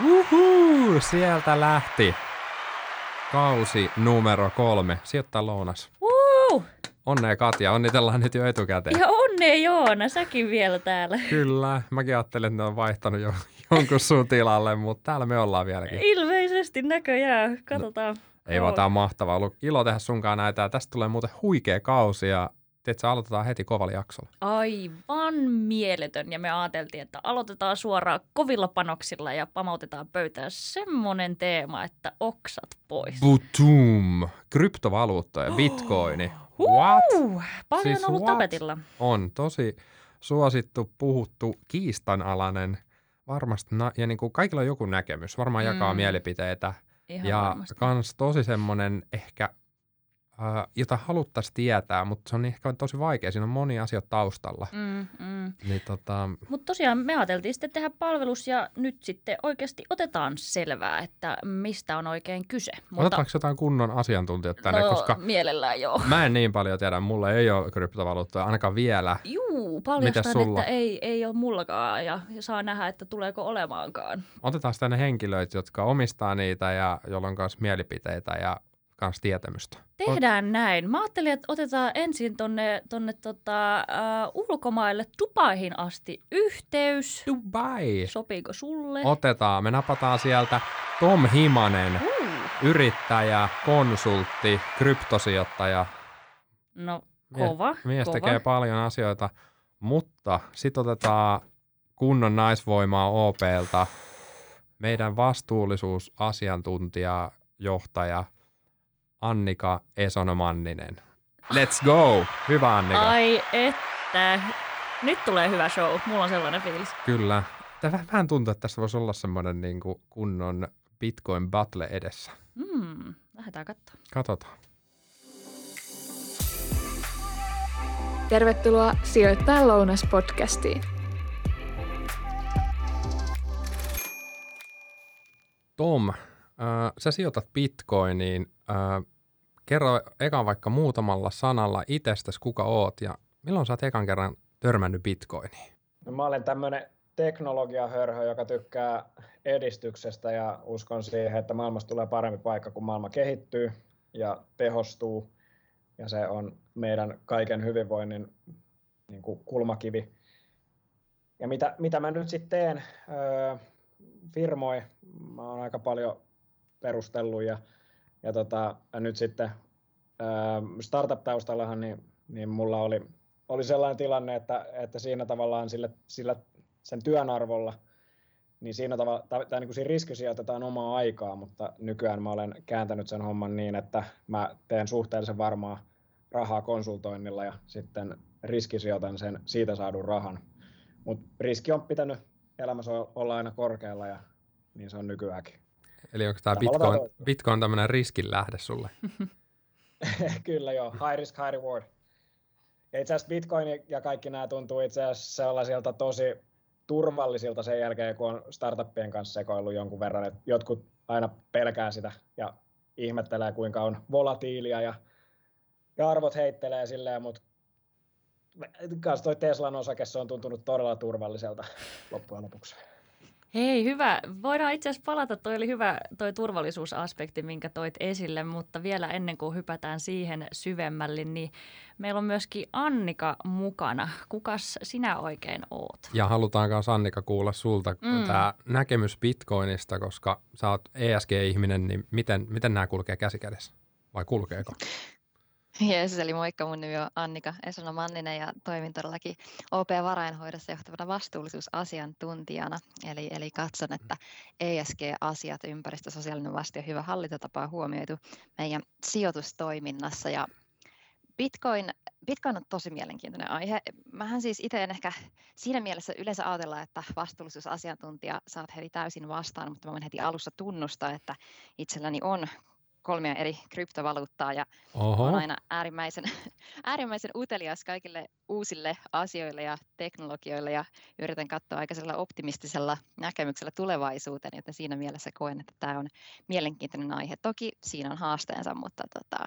Uhu, sieltä lähti. Kausi numero kolme. Sijoittaa lounas. Woo! Onnea Katja, onnitellaan nyt jo etukäteen. Ja onnea Joona, säkin vielä täällä. Kyllä, mäkin ajattelin, että ne on vaihtanut jo jonkun sun tilalle, mutta täällä me ollaan vieläkin. Ilmeisesti näköjään, katsotaan. Ei vaan, tää on mahtavaa. Ollut ilo tehdä sunkaan näitä. Tästä tulee muuten huikea kausi ja Tiedätkö, aloitetaan heti kovalla jaksolla. Aivan mieletön. Ja me ajateltiin, että aloitetaan suoraan kovilla panoksilla ja pamautetaan pöytään semmonen teema, että oksat pois. Butum! Kryptovaluutta ja bitcoini. What? Uh, paljon Siis on ollut what? tapetilla. On tosi suosittu, puhuttu, kiistanalainen. Varmasti, na- ja niin kuin kaikilla on joku näkemys, varmaan jakaa Mm. mielipiteitä. Ihan ja varmasti. kans tosi semmoinen ehkä, jota haluttaisiin tietää, mutta se on ehkä tosi vaikea. Siinä on monia asioita taustalla. Mm, mm. Niin tota, Mutta tosiaan me ajateltiin sitten tehdä palvelus ja nyt sitten oikeasti otetaan selvää, että mistä on oikein kyse. otetaanko jotain kunnon asiantuntijat tänne, no, koska mielellään joo. mä en niin paljon tiedä, mulla ei ole kryptovaluuttoja ainakaan vielä. Juu, paljastan, sulla? että ei, ei ole mullakaan ja, saa nähdä, että tuleeko olemaankaan. Otetaan tänne henkilöitä, jotka omistaa niitä ja joilla on myös mielipiteitä ja myös tietämystä. Tehdään näin. Mä ajattelin, että otetaan ensin tonne, tonne tota, uh, ulkomaille Dubaihin asti yhteys. Dubai! Sopiiko sulle? Otetaan, me napataan sieltä Tom Himanen, Uh, yrittäjä, konsultti, kryptosijoittaja. no, kova, Mies kova. tekee paljon asioita, mutta sitten otetaan kunnon naisvoimaa OPlta, meidän vastuullisuusasiantuntija, johtaja Annika Esonomanninen. Let's go! Hyvä Annika. Ai että. Nyt tulee hyvä show. Mulla on sellainen fiilis. Kyllä. Tämä vähän- tuntuu, että tässä voisi olla semmoinen niin kuin kunnon Bitcoin battle edessä. Hmm, lähdetään katsomaan. Katsotaan. Tervetuloa Sijoittaa lounas podcastiin. Tom, äh, sä sijoitat bitcoiniin. Äh, kerro ekan vaikka muutamalla sanalla itsestäsi, kuka oot ja milloin sä oot ekan kerran törmännyt bitcoiniin? No, mä olen tämmöinen teknologiahörhö, joka tykkää edistyksestä ja uskon siihen, että maailmasta tulee parempi paikka, kun maailma kehittyy ja tehostuu. Ja se on meidän kaiken hyvinvoinnin niin kuin kulmakivi. Ja mitä, mitä mä nyt sitten teen? Öö, firmoi, mä oon aika paljon perustellut ja, ja tota, nyt sitten startup-taustallahan niin, niin mulla oli oli sellainen tilanne, että, että siinä tavallaan sillä, sillä sen työn arvolla, niin siinä tavalla, tai, tai niin siinä riskissä otetaan omaa aikaa, mutta nykyään mä olen kääntänyt sen homman niin, että mä teen suhteellisen varmaa rahaa konsultoinnilla ja sitten riskisijoitan sen siitä saadun rahan. Mutta riski on pitänyt elämässä olla aina korkealla ja niin se on nykyäänkin. Eli onko tämä Bitcoin. Bitcoin tämmöinen riskin lähde sulle? Kyllä joo, high risk, high reward. Ja itse asiassa Bitcoin ja kaikki nämä tuntuu itse asiassa sellaisilta tosi turvallisilta sen jälkeen, kun on startuppien kanssa sekoillut jonkun verran. Et jotkut aina pelkää sitä ja ihmettelee, kuinka on volatiilia ja, ja arvot heittelee silleen, mutta kanssa toi Teslan osake, se on tuntunut todella turvalliselta loppujen lopuksi. Hei, hyvä. Voidaan itse asiassa palata, toi oli hyvä toi turvallisuusaspekti, minkä toit esille, mutta vielä ennen kuin hypätään siihen syvemmälle, niin meillä on myöskin Annika mukana. Kukas sinä oikein oot? Ja halutaan myös Annika kuulla sulta Mm. tämä näkemys Bitcoinista, koska sä oot ESG-ihminen, niin miten, miten nämä kulkee käsi kädessä? Vai kulkeeko? Jeesus, eli moikka, mun nimi on Annika Esona Manninen ja toimin todellakin OP-varainhoidossa johtavana vastuullisuusasiantuntijana. Eli, eli katson, että ESG-asiat, ympäristö, sosiaalinen vastuu ja hyvä hallintotapa on huomioitu meidän sijoitustoiminnassa. Ja Bitcoin, Bitcoin on tosi mielenkiintoinen aihe. Mähän siis itse en ehkä siinä mielessä yleensä ajatella, että vastuullisuusasiantuntija saat heti täysin vastaan, mutta mä voin heti alussa tunnustaa, että itselläni on kolmea eri kryptovaluuttaa ja Oho, on aina äärimmäisen, äärimmäisen utelias kaikille uusille asioille ja teknologioille ja yritän katsoa aika sellaisella optimistisella näkemyksellä tulevaisuuteen, joten siinä mielessä koen, että tämä on mielenkiintoinen aihe. Toki siinä on haasteensa, mutta tota,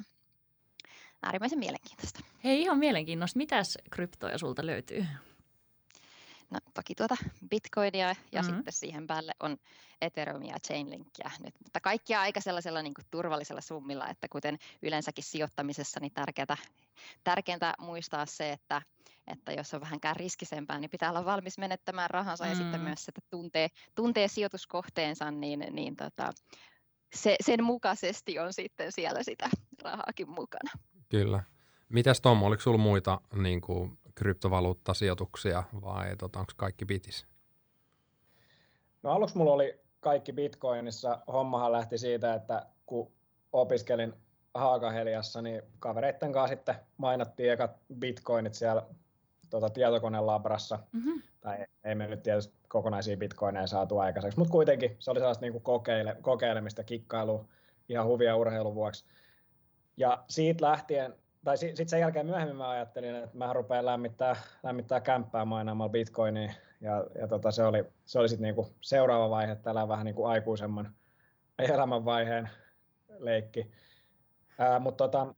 äärimmäisen mielenkiintoista. Hei, ihan mielenkiintoista. Mitäs kryptoja sulta löytyy? No, toki tuota Bitcoinia ja mm-hmm. sitten siihen päälle on Ethereumia ja Chainlinkia nyt, mutta kaikkia aika sellaisella niin kuin turvallisella summilla, että kuten yleensäkin sijoittamisessa, niin tärkeää, tärkeintä muistaa se, että, että jos on vähänkään riskisempää, niin pitää olla valmis menettämään rahansa mm. ja sitten mm. myös, että tuntee, tuntee sijoituskohteensa, niin, niin tota, se, sen mukaisesti on sitten siellä sitä rahaakin mukana. Kyllä. Mitäs Tom, oliko sinulla muita niin kuin, kryptovaluuttasijoituksia vai tota, onko kaikki bitis? No aluksi mulla oli kaikki bitcoinissa. Hommahan lähti siitä, että kun opiskelin Haakaheliassa, niin kavereitten kanssa sitten mainattiin ekat bitcoinit siellä tuota, tietokonelabrassa. Mm-hmm. Tai ei me nyt tietysti kokonaisia bitcoineja saatu aikaiseksi, mutta kuitenkin se oli sellaista niin kuin kokeile, kokeilemista, kikkailua ihan huvia urheilun vuoksi. Ja siitä lähtien tai sitten sen jälkeen myöhemmin mä ajattelin, että mä rupean lämmittää, lämmittää kämppää mainaamalla bitcoinia. Ja, ja tota, se oli, se oli sitten niinku seuraava vaihe, tällä vähän niinku aikuisemman elämänvaiheen leikki. Mutta tota,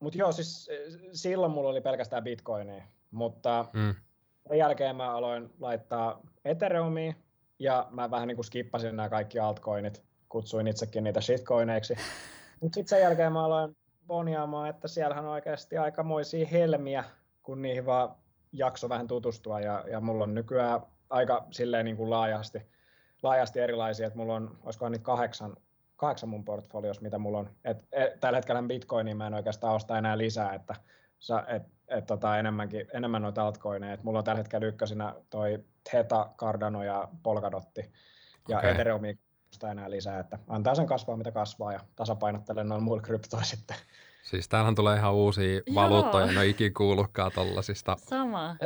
mut joo, siis silloin mulla oli pelkästään bitcoinia, mutta mm. sen jälkeen mä aloin laittaa Ethereumia ja mä vähän niin kuin skippasin nämä kaikki altcoinit, kutsuin itsekin niitä shitcoineiksi. Mutta sitten sen jälkeen mä aloin bonjaamaan, että siellähän on oikeasti aikamoisia helmiä, kun niihin vaan jakso vähän tutustua ja, ja mulla on nykyään aika silleen niin kuin laajasti, laajasti erilaisia, että mulla on, olisikohan niitä kahdeksan, kahdeksan mun portfolios, mitä mulla on. Et, et, tällä hetkellä Bitcoinia mä en oikeastaan osta enää lisää, että et, et, tota, enemmänkin, enemmän noita altcoineja. Et mulla on tällä hetkellä ykkösinä toi Theta, Cardano ja Polkadotti ja okay. Ethereumi enää lisää, että antaa sen kasvaa mitä kasvaa ja tasapainottelen noin muilla kryptoilla sitten. Siis täällähän tulee ihan uusia valuuttoja, en ole ikin kuullutkaan tollasista. Sama.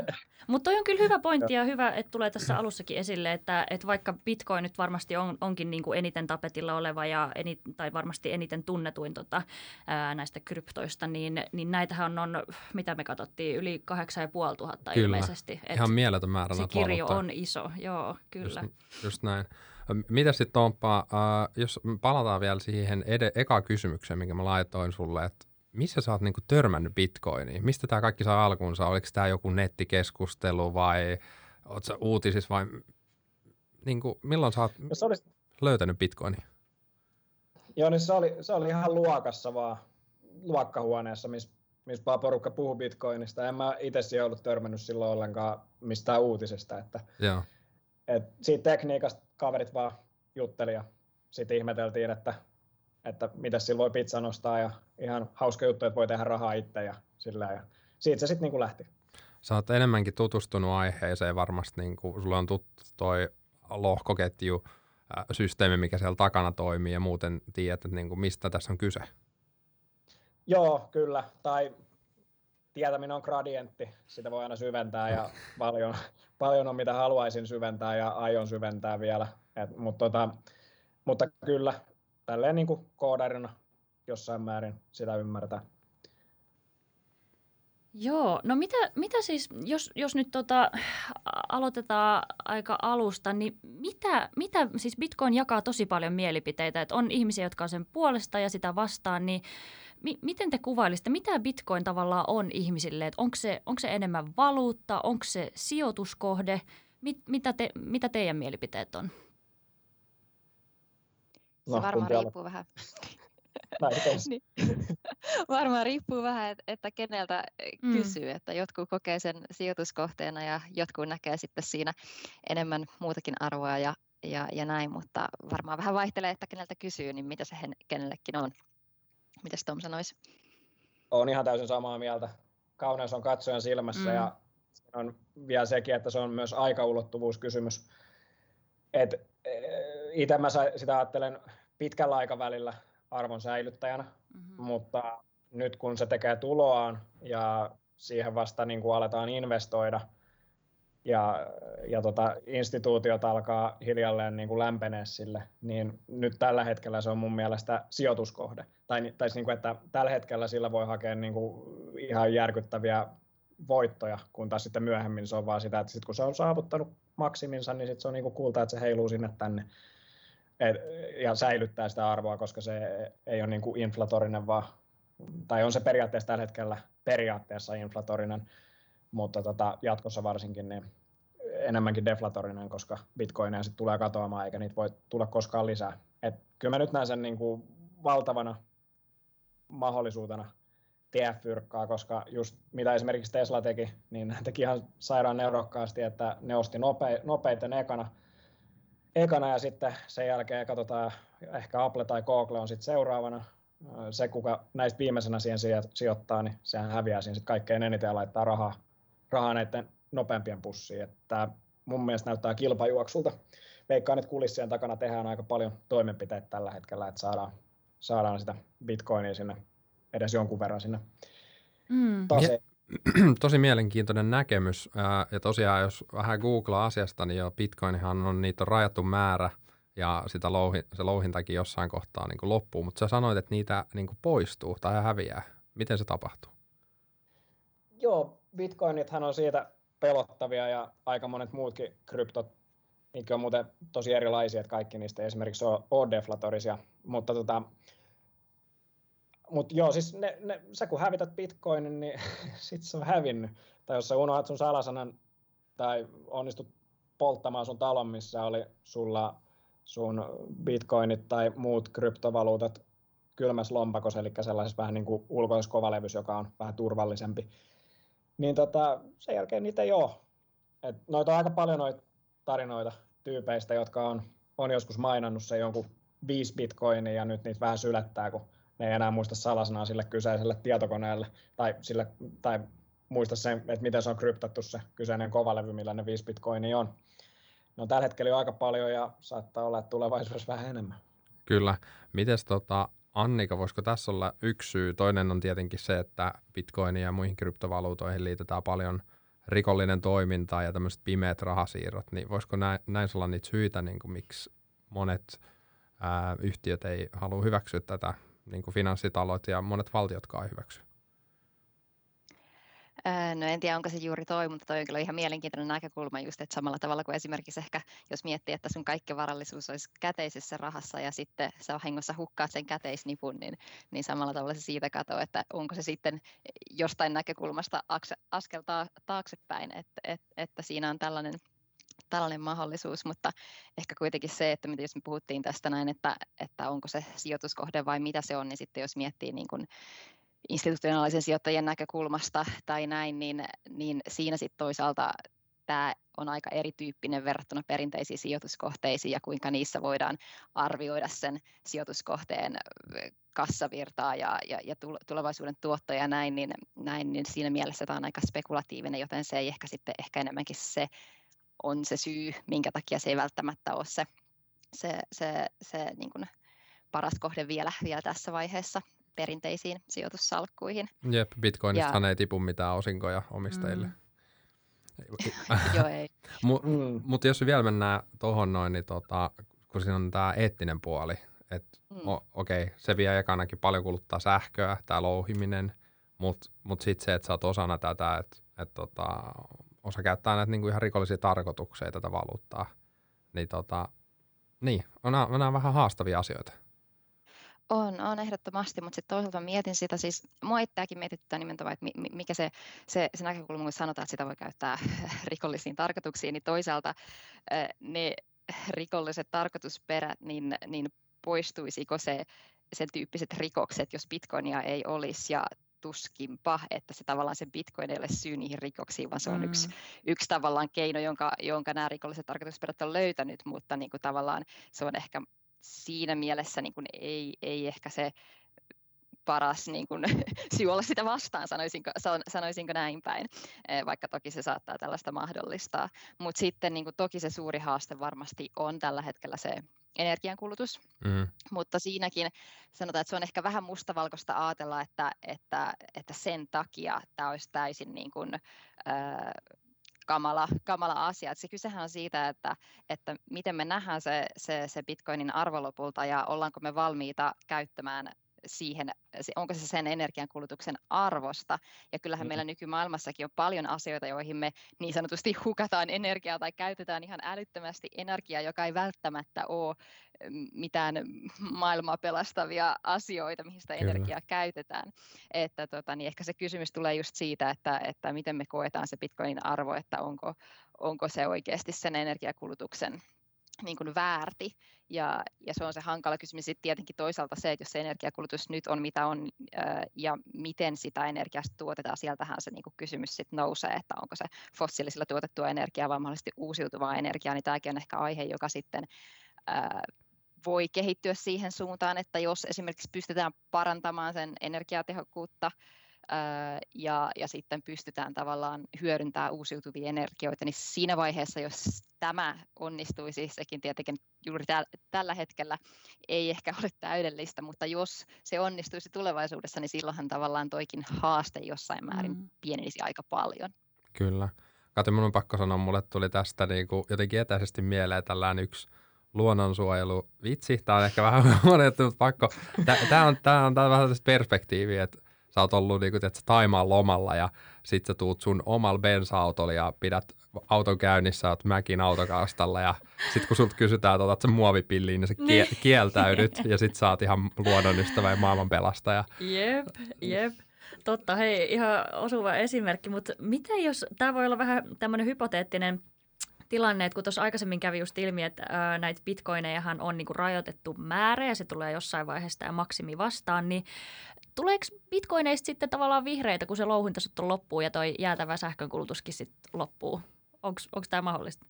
Mutta toi on kyllä hyvä pointti ja hyvä, että tulee tässä alussakin esille, että, että vaikka Bitcoin nyt varmasti on, onkin niin kuin eniten tapetilla oleva ja eni, tai varmasti eniten tunnetuin tota, ää, näistä kryptoista, niin, niin näitähän on, mitä me katsottiin, yli 8500 kyllä. ilmeisesti. Et Ihan mieletön määrä Se kirjo on iso, joo, kyllä. Just, just näin. Mitä sitten Tomppa, äh, jos palataan vielä siihen ed- eka kysymykseen, minkä mä laitoin sulle, että missä sä oot niinku törmännyt bitcoiniin? Mistä tämä kaikki saa alkuunsa? Oliko tämä joku nettikeskustelu vai oot sä uutisissa vai niinku, milloin sä oot no oli... löytänyt bitcoinin? Joo, niin se oli, se oli ihan luokassa vaan, luokkahuoneessa, missä missä vaan porukka puhuu bitcoinista. En mä itse ollut törmännyt silloin ollenkaan mistään uutisesta. Että, Joo. Et siitä tekniikasta kaverit vaan jutteli ja sitten ihmeteltiin, että että mitä sillä voi pizza nostaa ja ihan hauska juttu, että voi tehdä rahaa itse ja sillä ja siitä se sitten niin lähti. Sä oot enemmänkin tutustunut aiheeseen varmasti, niin kuin sulla on tuttu toi lohkoketju, systeemi, mikä siellä takana toimii ja muuten tiedät, että niin kuin mistä tässä on kyse. Joo, kyllä. Tai tietäminen on gradientti, sitä voi aina syventää ja paljon, paljon on mitä haluaisin syventää ja aion syventää vielä. Et, mutta, tota, mutta kyllä, tälleen niin kuin koodarina jossain määrin sitä ymmärtää. Joo, no mitä, mitä siis, jos, jos nyt tota, aloitetaan aika alusta, niin mitä, mitä, siis Bitcoin jakaa tosi paljon mielipiteitä, että on ihmisiä, jotka on sen puolesta ja sitä vastaan, niin mi, miten te kuvailisitte, mitä Bitcoin tavallaan on ihmisille, että onko se, onko se enemmän valuutta, onko se sijoituskohde, mit, mitä, te, mitä teidän mielipiteet on? Se no, varmaan riippuu vähän. niin. Varmaan riippuu vähän, että, että keneltä mm. kysyy, että jotkut kokee sen sijoituskohteena ja jotkut näkee sitten siinä enemmän muutakin arvoa ja, ja, ja näin, mutta varmaan vähän vaihtelee, että keneltä kysyy, niin mitä se kenellekin on. Mitäs Tom sanoisi? Olen ihan täysin samaa mieltä. Kauneus on katsojan silmässä mm. ja on vielä sekin, että se on myös aikaulottuvuuskysymys. Et, e, itse mä sitä ajattelen pitkällä aikavälillä arvon säilyttäjänä, mm-hmm. mutta nyt kun se tekee tuloaan ja siihen vasta niin kuin aletaan investoida ja, ja tota, instituutiot alkaa hiljalleen niin kuin lämpenee sille, niin nyt tällä hetkellä se on mun mielestä sijoituskohde. Tai, tai niin kuin, että tällä hetkellä sillä voi hakea niin kuin ihan järkyttäviä voittoja, kun taas sitten myöhemmin se on vaan sitä, että sit kun se on saavuttanut maksiminsa, niin sit se on niin kuin kulta, että se heiluu sinne tänne et, ja säilyttää sitä arvoa, koska se ei ole niin kuin inflatorinen, vaan, tai on se periaatteessa tällä hetkellä periaatteessa inflatorinen, mutta tota, jatkossa varsinkin, niin enemmänkin deflatorinen, koska bitcoinia sitten tulee katoamaan eikä niitä voi tulla koskaan lisää. Et kyllä mä nyt näen sen niin kuin valtavana mahdollisuutena TF-fyrkkaa, koska just mitä esimerkiksi Tesla teki, niin teki ihan sairaan neurokkaasti, että ne osti nope, nopeiten ekana, ekana ja sitten sen jälkeen katsotaan, ehkä Apple tai Google on sitten seuraavana. Se, kuka näistä viimeisenä siihen sijoittaa, niin sehän häviää siinä sitten kaikkein eniten ja laittaa rahaa, rahaa näiden nopeampien pussiin. Että mun mielestä näyttää kilpajuoksulta. Veikkaan, että kulissien takana tehdään aika paljon toimenpiteitä tällä hetkellä, että saadaan, saadaan sitä bitcoinia sinne edes jonkun verran sinne mm. taseen. Tosi mielenkiintoinen näkemys. Ja tosiaan, jos vähän googlaa asiasta, niin jo Bitcoinhan on niitä on rajattu määrä ja sitä louhi, se louhintakin jossain kohtaa niin kuin loppuu. Mutta sä sanoit, että niitä niin kuin poistuu tai häviää. Miten se tapahtuu? Joo, Bitcoinithan on siitä pelottavia ja aika monet muutkin kryptot, niitä on muuten tosi erilaisia, että kaikki niistä esimerkiksi on, on deflatorisia, mutta tota, mutta joo, siis ne, ne, sä kun hävität bitcoinin, niin sit se on hävinnyt. Tai jos sä unohdat sun salasanan tai onnistut polttamaan sun talon, missä oli sulla sun bitcoinit tai muut kryptovaluutat kylmässä lompakossa, eli sellaisessa vähän niin kuin ulkoisessa kovalevys, joka on vähän turvallisempi, niin tota, sen jälkeen niitä ei ole. Et noita on aika paljon noita tarinoita tyypeistä, jotka on, on joskus mainannut se jonkun viisi bitcoinia ja nyt niitä vähän sylättää, kun ne ei enää muista salasanaa sille kyseiselle tietokoneelle tai, sille, tai muista sen, että miten se on kryptattu se kyseinen kovalevy, millä ne 5 bitcoinia on. No tällä hetkellä on aika paljon ja saattaa olla, että tulevaisuudessa vähän enemmän. Kyllä. Mites tota, Annika, voisiko tässä olla yksi syy? Toinen on tietenkin se, että bitcoiniin ja muihin kryptovaluutoihin liitetään paljon rikollinen toiminta ja tämmöiset pimeät rahasiirrot, niin voisiko näin, näin olla niitä syitä, niin kuin miksi monet ää, yhtiöt ei halua hyväksyä tätä niin kuin finanssitalot ja monet valtiotkaan ei hyväksy? No en tiedä, onko se juuri toi, mutta toi on kyllä ihan mielenkiintoinen näkökulma just, että samalla tavalla kuin esimerkiksi ehkä, jos miettii, että sun kaikki varallisuus olisi käteisessä rahassa ja sitten sä vahingossa hukkaat sen käteisnipun, niin, niin samalla tavalla se siitä katsoo, että onko se sitten jostain näkökulmasta askel taaksepäin, että, että, että siinä on tällainen tällainen mahdollisuus, mutta ehkä kuitenkin se, että jos me puhuttiin tästä näin, että, että onko se sijoituskohde vai mitä se on, niin sitten jos miettii niin kuin institutionaalisen sijoittajien näkökulmasta tai näin, niin, niin siinä sitten toisaalta tämä on aika erityyppinen verrattuna perinteisiin sijoituskohteisiin ja kuinka niissä voidaan arvioida sen sijoituskohteen kassavirtaa ja, ja, ja tulevaisuuden tuottoja ja näin, niin, näin, niin siinä mielessä tämä on aika spekulatiivinen, joten se ei ehkä sitten ehkä enemmänkin se on se syy, minkä takia se ei välttämättä ole se, se, se, se niin kuin paras kohde vielä, vielä tässä vaiheessa perinteisiin sijoitussalkkuihin. Jep, bitcoinista ja, ei tipu mitään osinkoja omistajille. Mm. Joo, ei. mm. Mutta jos vielä mennään tuohon noin, niin tota, kun siinä on tämä eettinen puoli, että mm. okei, okay, se vie ekanakin paljon kuluttaa sähköä, tämä louhiminen, mutta mut, mut sitten se, että sä oot osana tätä, että et tota, osa käyttää näitä niin kuin ihan rikollisia tarkoituksia tätä valuuttaa. Niin, tota, niin on, on nämä vähän haastavia asioita. On, on ehdottomasti, mutta sitten toisaalta mietin sitä, siis mua itseäkin mietityttää nimenomaan, että mikä se, se, se näkökulma, kun sanotaan, että sitä voi käyttää rikollisiin tarkoituksiin, niin toisaalta ne rikolliset tarkoitusperät, niin, niin poistuisiko se sen tyyppiset rikokset, jos bitcoinia ei olisi ja tuskinpa, että se tavallaan se bitcoin ei ole syy niihin rikoksiin, vaan se on mm. yksi, yksi tavallaan keino, jonka, jonka nämä rikolliset tarkoitusperät on löytänyt, mutta niin kuin tavallaan se on ehkä siinä mielessä niin kuin ei, ei ehkä se paras niin kuin, syy olla sitä vastaan, sanoisinko, sanoisinko näin päin, e, vaikka toki se saattaa tällaista mahdollistaa. Mutta sitten niin kuin, toki se suuri haaste varmasti on tällä hetkellä se energiankulutus, mm. mutta siinäkin sanotaan, että se on ehkä vähän mustavalkoista ajatella, että, että, että sen takia tämä olisi täysin niin kuin, äh, kamala, kamala asia. Et se kysehän on siitä, että, että miten me nähdään se, se, se bitcoinin arvo lopulta ja ollaanko me valmiita käyttämään siihen, onko se sen energiankulutuksen arvosta. Ja kyllähän mm. meillä nykymaailmassakin on paljon asioita, joihin me niin sanotusti hukataan energiaa tai käytetään ihan älyttömästi energiaa, joka ei välttämättä ole mitään maailmaa pelastavia asioita, mihin sitä Kyllä. energiaa käytetään. Että tota, niin ehkä se kysymys tulee just siitä, että, että miten me koetaan se bitcoinin arvo, että onko, onko se oikeasti sen energiakulutuksen niin kuin väärti. Ja, ja se on se hankala kysymys sitten tietenkin toisaalta se, että jos se energiakulutus nyt on mitä on ja miten sitä energiasta tuotetaan, sieltähän se niin kuin kysymys sitten nousee, että onko se fossiilisilla tuotettua energiaa vai mahdollisesti uusiutuvaa energiaa, niin tämäkin on ehkä aihe, joka sitten voi kehittyä siihen suuntaan, että jos esimerkiksi pystytään parantamaan sen energiatehokkuutta ja, ja sitten pystytään tavallaan hyödyntämään uusiutuvia energioita, niin siinä vaiheessa, jos tämä onnistuisi, sekin tietenkin juuri täl, tällä hetkellä ei ehkä ole täydellistä, mutta jos se onnistuisi tulevaisuudessa, niin silloinhan tavallaan toikin haaste jossain määrin mm. pienenisi aika paljon. Kyllä. Kati, minun on pakko sanoa, mulle tuli tästä niin kuin jotenkin etäisesti mieleen tällainen yksi luonnonsuojelu. Vitsi, tämä on ehkä vähän monettu, mutta pakko. Tämä on, tää on, tää on vähän tästä perspektiiviä, että sä oot ollut niin kuin, että Taimaan lomalla ja sit sä tuut sun omalla bensa-autolla ja pidät auton käynnissä, oot mäkin autokaastalla ja sit kun sulta kysytään, että otat sen muovipilliin, niin sä niin. kieltäydyt ja sit sä oot ihan luonnonystävä ja maailman pelastaja. Jep, jep. Totta, hei, ihan osuva esimerkki, mutta mitä jos, tämä voi olla vähän tämmöinen hypoteettinen tilanne, että kun tuossa aikaisemmin kävi just ilmi, että ää, näitä bitcoinejahan on niinku rajoitettu määrä ja se tulee jossain vaiheessa tämä maksimi vastaan, niin tuleeko bitcoineista sitten tavallaan vihreitä, kun se louhinta sitten loppuu ja toi jäätävä sähkönkulutuskin sitten loppuu? Onko tämä mahdollista?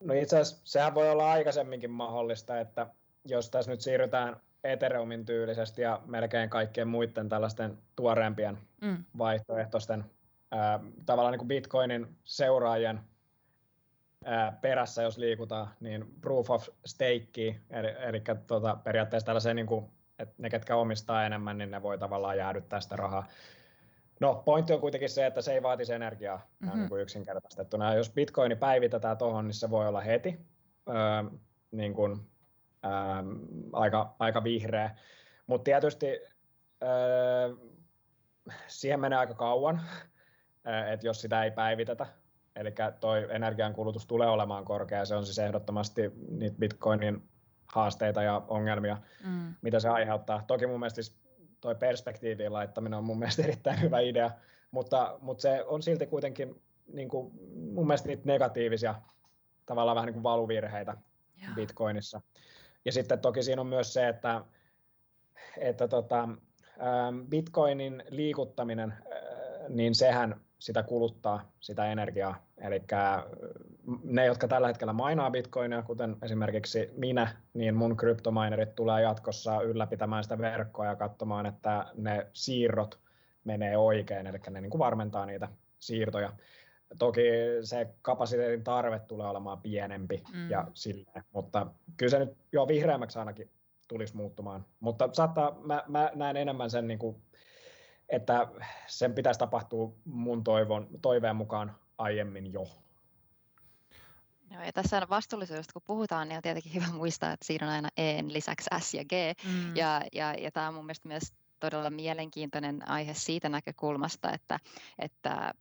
No itse asiassa sehän voi olla aikaisemminkin mahdollista, että jos tässä nyt siirrytään Ethereumin tyylisesti ja melkein kaikkien muiden tällaisten tuoreempien mm. vaihtoehtoisten ää, tavallaan niin kuin Bitcoinin seuraajien ää, perässä, jos liikutaan, niin proof of stake, eli, eli tota, periaatteessa tällaisen, niin kuin, että ne, ketkä omistaa enemmän, niin ne voi tavallaan jäädyttää sitä rahaa. No, pointti on kuitenkin se, että se ei vaatisi energiaa mm-hmm. niin kuin yksinkertaistettuna. Jos bitcoini päivitetään tuohon, niin se voi olla heti öö, niin kuin, öö, aika, aika vihreä. Mutta tietysti öö, siihen menee aika kauan, että jos sitä ei päivitetä, eli toi energiankulutus tulee olemaan korkea, se on siis ehdottomasti niitä bitcoinin haasteita ja ongelmia, mm. mitä se aiheuttaa. Toki mun mielestä siis toi perspektiiviin laittaminen on mun mielestä erittäin hyvä idea, mutta, mutta se on silti kuitenkin niin kuin, mun mielestä niitä negatiivisia tavallaan vähän niin kuin valuvirheitä Joo. Bitcoinissa. Ja sitten toki siinä on myös se, että, että tota, Bitcoinin liikuttaminen, niin sehän sitä kuluttaa, sitä energiaa. Eli ne, jotka tällä hetkellä mainaa bitcoinia, kuten esimerkiksi minä, niin mun kryptominerit tulee jatkossa ylläpitämään sitä verkkoa ja katsomaan, että ne siirrot menee oikein, eli ne niin kuin varmentaa niitä siirtoja. Toki se kapasiteetin tarve tulee olemaan pienempi mm. ja silleen, mutta kyllä se nyt jo vihreämmäksi ainakin tulisi muuttumaan. Mutta saattaa, mä, mä näen enemmän sen niin kuin että sen pitäisi tapahtua mun toivon, toiveen mukaan aiemmin jo. Joo, ja tässä vastuullisuudesta kun puhutaan, niin on tietenkin hyvä muistaa, että siinä on aina E lisäksi S ja G. Mm. Ja, ja, ja tämä on mun mielestä myös todella mielenkiintoinen aihe siitä näkökulmasta, että, että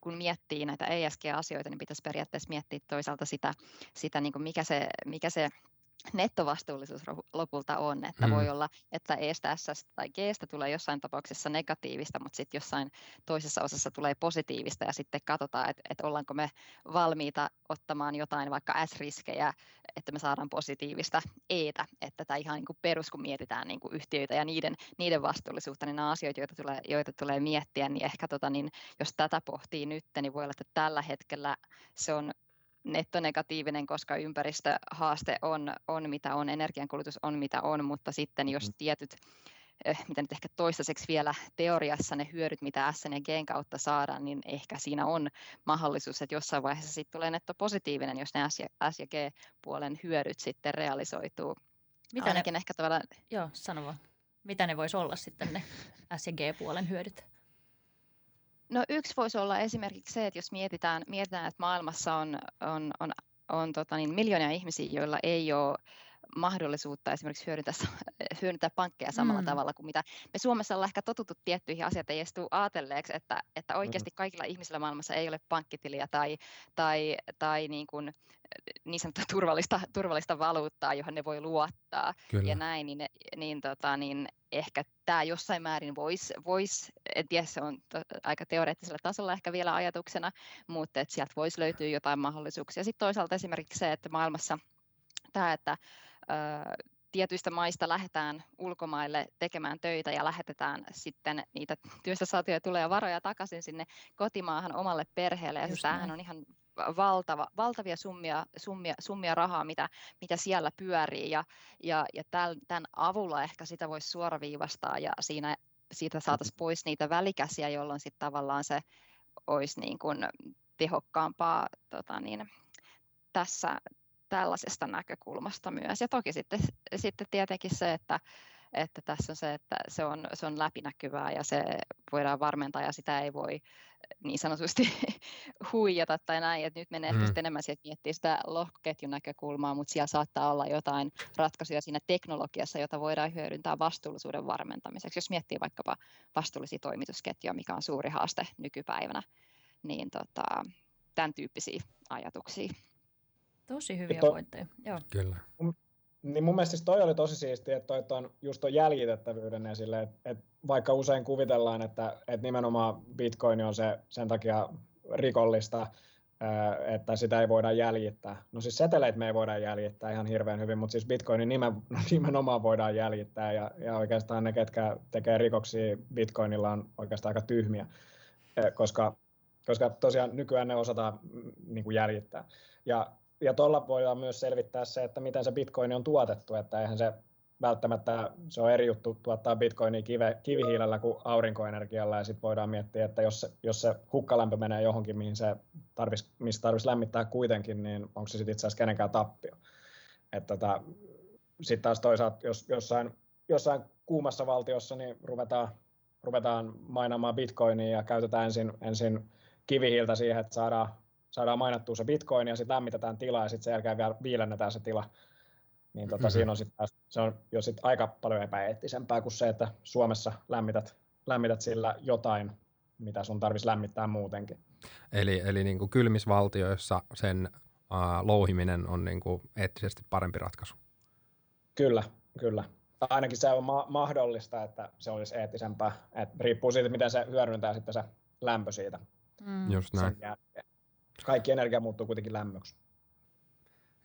kun miettii näitä ESG-asioita, niin pitäisi periaatteessa miettiä toisaalta sitä, sitä niin kuin mikä, se, mikä se nettovastuullisuus lopulta on, että mm. voi olla, että Estä, S tai G tulee jossain tapauksessa negatiivista, mutta sitten jossain toisessa osassa tulee positiivista ja sitten katsotaan, että, että ollaanko me valmiita ottamaan jotain vaikka S-riskejä, että me saadaan positiivista Etä, että tämä ihan niin kuin perus, kun mietitään niin kuin yhtiöitä ja niiden, niiden vastuullisuutta, niin nämä asioita, joita tulee, joita tulee miettiä, niin ehkä tota, niin jos tätä pohtii nyt, niin voi olla, että tällä hetkellä se on nettonegatiivinen, koska ympäristöhaaste on, on mitä on, energiankulutus on mitä on, mutta sitten jos mm. tietyt eh, mitä nyt ehkä toistaiseksi vielä teoriassa ne hyödyt, mitä S ja G kautta saadaan, niin ehkä siinä on mahdollisuus, että jossain vaiheessa sitten tulee netto positiivinen, jos ne S ja, S ja G-puolen hyödyt sitten realisoituu. Mitä Ainakin ne, ehkä tavallaan... Joo, sano vaan. Mitä ne voisi olla sitten ne S ja G-puolen hyödyt? No yksi voisi olla esimerkiksi se, että jos mietitään, mietitään että maailmassa on, on, on, on tota niin, miljoonia ihmisiä, joilla ei ole mahdollisuutta esimerkiksi hyödyntää, hyödyntää pankkeja samalla mm. tavalla kuin mitä me Suomessa ollaan ehkä totuttu tiettyihin asioihin, ei edes tule ajatelleeksi, että, että oikeasti kaikilla ihmisillä maailmassa ei ole pankkitiliä tai, tai, tai niin kuin, niin sanottua turvallista, turvallista valuuttaa, johon ne voi luottaa Kyllä. ja näin, niin, niin, tota, niin ehkä tämä jossain määrin voisi, vois, en tiedä, se on to, aika teoreettisella tasolla ehkä vielä ajatuksena, mutta että sieltä voisi löytyä jotain mahdollisuuksia. Sitten toisaalta esimerkiksi se, että maailmassa tämä, että tietyistä maista lähdetään ulkomaille tekemään töitä ja lähetetään sitten niitä työstä saatuja tulee varoja takaisin sinne kotimaahan omalle perheelle. Ja tämähän on ihan valtava, valtavia summia, summia, summia rahaa, mitä, mitä siellä pyörii ja, ja, ja tämän avulla ehkä sitä voisi suoraviivastaa ja siinä, siitä saataisiin pois niitä välikäsiä, jolloin sitten tavallaan se olisi niin kuin tehokkaampaa tota niin, tässä tällaisesta näkökulmasta myös. Ja toki sitten, sitten tietenkin se, että, että tässä on se, että se on, se on läpinäkyvää ja se voidaan varmentaa ja sitä ei voi niin sanotusti huijata tai näin, että nyt menee mm. enemmän siihen, että miettii sitä lohkoketjun näkökulmaa, mutta siellä saattaa olla jotain ratkaisuja siinä teknologiassa, jota voidaan hyödyntää vastuullisuuden varmentamiseksi. Jos miettii vaikkapa vastuullisia toimitusketjuja, mikä on suuri haaste nykypäivänä, niin tota, tämän tyyppisiä ajatuksia. Tosi hyviä to, pointteja. Joo. Kyllä. Niin mun mielestä siis toi oli tosi siistiä, että toi on just tuon jäljitettävyyden esille, että, että vaikka usein kuvitellaan, että, että nimenomaan Bitcoin on se sen takia rikollista, että sitä ei voida jäljittää. No siis seteleitä me ei voida jäljittää ihan hirveän hyvin, mutta siis Bitcoinin nimen, nimenomaan voidaan jäljittää ja, ja oikeastaan ne, ketkä tekee rikoksia Bitcoinilla on oikeastaan aika tyhmiä, koska, koska tosiaan nykyään ne osataan mm, niin kuin jäljittää. Ja ja tuolla voidaan myös selvittää se, että miten se bitcoin on tuotettu, että eihän se välttämättä, se on eri juttu tuottaa bitcoinia kive, kivihiilellä kuin aurinkoenergialla, ja sitten voidaan miettiä, että jos jos se hukkalämpö menee johonkin, mihin se tarvis, missä tarvitsisi lämmittää kuitenkin, niin onko se sitten itse asiassa kenenkään tappio. Tota, sitten taas toisaalta, jos jossain, jossain kuumassa valtiossa, niin ruvetaan, ruvetaan mainamaan bitcoinia ja käytetään ensin, ensin kivihiiltä siihen, että saadaan saadaan mainattua se bitcoin ja sitten lämmitetään tila ja sitten sen jälkeen vielä viilennetään se tila. Niin tota, mm-hmm. siinä on sit, se on jo sit aika paljon epäeettisempää kuin se, että Suomessa lämmität, lämmität sillä jotain, mitä sun tarvitsisi lämmittää muutenkin. Eli, eli niin kuin kylmisvaltioissa sen uh, louhiminen on niin kuin eettisesti parempi ratkaisu? Kyllä, kyllä. Ainakin se on ma- mahdollista, että se olisi eettisempää. Et riippuu siitä, miten se hyödyntää sitten se lämpö siitä. Mm. Just näin. Sen kaikki energia muuttuu kuitenkin lämmöksi.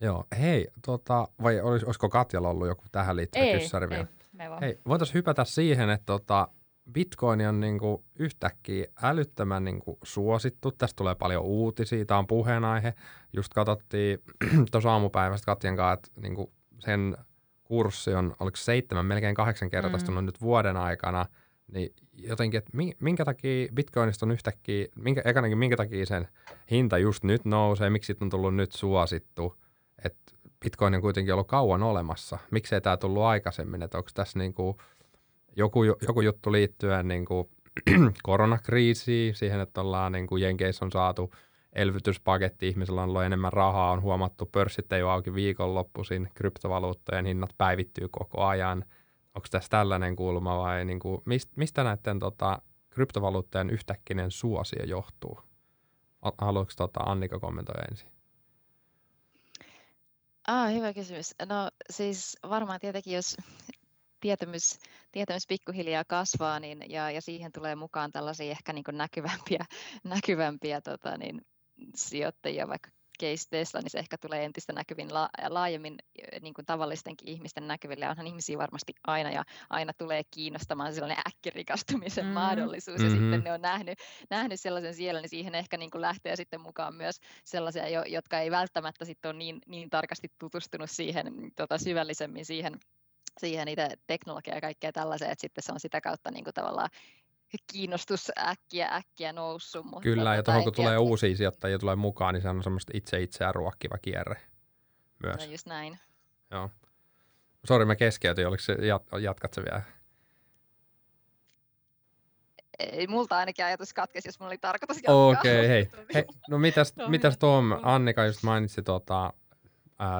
Joo, hei, tota, vai olis, olisiko Katjalla ollut joku tähän liittyvä ei, kyssäri vielä? Ei, hei, voitaisiin hypätä siihen, että tota, Bitcoin on niinku yhtäkkiä älyttömän niinku suosittu. Tästä tulee paljon uutisia, tämä on puheenaihe. Just katsottiin tuossa aamupäivästä Katjan kanssa, että niinku sen kurssi on, oliko seitsemän, melkein kahdeksan kertaistunut mm. nyt vuoden aikana – niin jotenkin, että minkä takia Bitcoinista on yhtäkkiä, minkä, ekanakin minkä takia sen hinta just nyt nousee, miksi siitä on tullut nyt suosittu, että Bitcoin on kuitenkin ollut kauan olemassa. Miksei tämä tullut aikaisemmin, että onko tässä niinku joku, joku juttu liittyen niinku koronakriisiin, siihen, että ollaan niinku Jenkeissä on saatu elvytyspaketti, ihmisillä on ollut enemmän rahaa, on huomattu, pörssit ei ole auki viikonloppuisin, kryptovaluuttojen hinnat päivittyy koko ajan – onko tässä tällainen kulma vai niin kuin, mistä näiden tota, kryptovaluuttojen yhtäkkinen suosio johtuu? Haluatko tota, Annika kommentoida ensin? Ah, hyvä kysymys. No siis varmaan tietenkin, jos tietämys, tietämys pikkuhiljaa kasvaa niin, ja, ja siihen tulee mukaan tällaisia ehkä niin näkyvämpiä, näkyvämpiä tota, niin, sijoittajia, vaikka case Tesla, niin se ehkä tulee entistä näkyvin la- laajemmin niin kuin tavallistenkin ihmisten näkyville. Ja onhan ihmisiä varmasti aina ja aina tulee kiinnostamaan sellainen äkkirikastumisen mm. mahdollisuus. Mm-hmm. Ja sitten ne on nähnyt, nähnyt sellaisen siellä, niin siihen ehkä niin kuin lähtee sitten mukaan myös sellaisia, jotka ei välttämättä sitten ole niin, niin tarkasti tutustunut siihen tota, syvällisemmin siihen siihen itse teknologiaa ja kaikkea tällaiseen, että sitten se on sitä kautta niin kuin tavallaan kiinnostus äkkiä äkkiä noussut. Mutta Kyllä, ja tuohon kun tulee uusia sijoittajia tulee mukaan, niin se on semmoista itse itseään ruokkiva kierre myös. No just näin. Joo. Sori, mä keskeytin. Oliko se, jat- jatkat se vielä? Ei, multa ainakin ajatus katkesi, jos mulla oli tarkoitus jatkaa. Okei, okay, hei. hei. No mitäs, mitäs Tom, Annika just mainitsi tota,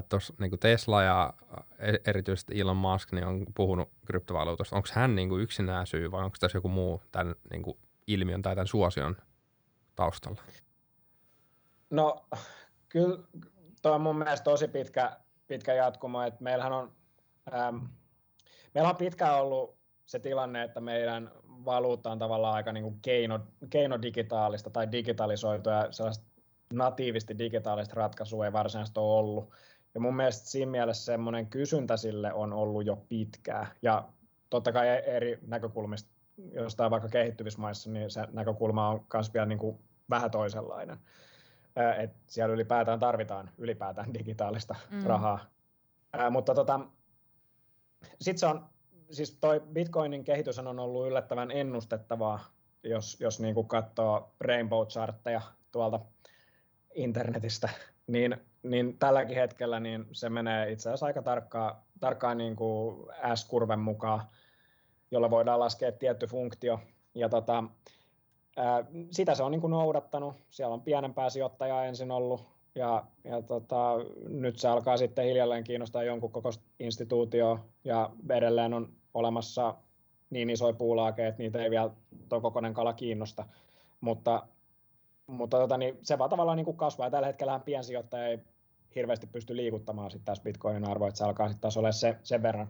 Tos, niin Tesla ja e-, erityisesti Elon Musk niin on puhunut kryptovaluutasta. Onko hän niin kuin yksinään syy vai onko tässä joku muu tämän niin kuin ilmiön tai tämän suosion taustalla? No kyllä tuo on mun mielestä tosi pitkä, pitkä jatkumo, että meillähän on, ähm, meillä on pitkään ollut se tilanne, että meidän valuutta on tavallaan aika niin kuin keino, keinodigitaalista tai digitalisoitua ja sellaista natiivisti digitaalista ratkaisua ei varsinaisesti ole ollut. Ja mun mielestä siinä mielessä semmoinen kysyntä sille on ollut jo pitkää. Ja totta kai eri näkökulmista, jostain vaikka kehittyvissä maissa, niin se näkökulma on myös vielä niin kuin vähän toisenlainen. Et siellä ylipäätään tarvitaan ylipäätään digitaalista mm. rahaa. Ää, mutta tota, sitten se on, siis toi Bitcoinin kehitys on ollut yllättävän ennustettavaa, jos, jos niin kuin katsoo rainbow-chartteja tuolta internetistä, niin, niin tälläkin hetkellä niin se menee itse asiassa aika tarkkaan, tarkkaan niin kuin S-kurven mukaan, jolla voidaan laskea tietty funktio. Ja tota, ää, sitä se on niin kuin noudattanut. Siellä on pienempää sijoittajaa ensin ollut, ja, ja tota, nyt se alkaa sitten hiljalleen kiinnostaa jonkun koko instituutio, ja edelleen on olemassa niin isoja puulaakeja, että niitä ei vielä tuo kokoinen kala kiinnosta. Mutta mutta tota, niin se vaan tavallaan niin kuin kasvaa. Ja tällä hetkellä piensijoittaja ei hirveästi pysty liikuttamaan sitten taas bitcoinin arvoa, että se alkaa sitten taas olla se, sen, verran,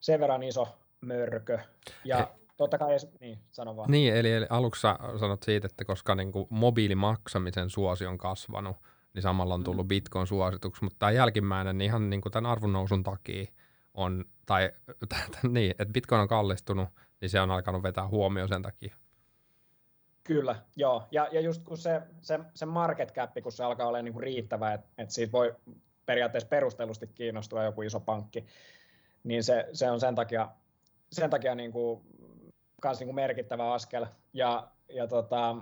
sen verran iso mörkö. Ja He, totta kai, niin, sano vaan. Niin, eli, eli aluksi sanot siitä, että koska niin kuin mobiilimaksamisen suosi on kasvanut, niin samalla on tullut mm. bitcoin suosituksi, mutta tämä jälkimmäinen niin ihan niin kuin tämän arvonnousun takia on, tai niin, että bitcoin on kallistunut, niin se on alkanut vetää huomioon sen takia. Kyllä, joo. Ja, ja just kun se, se, se market cap, kun se alkaa olla niin kuin riittävä, että, että siitä voi periaatteessa perustellusti kiinnostua joku iso pankki, niin se, se on sen takia, sen takia niin kuin, kans niin kuin merkittävä askel. Ja, ja tota,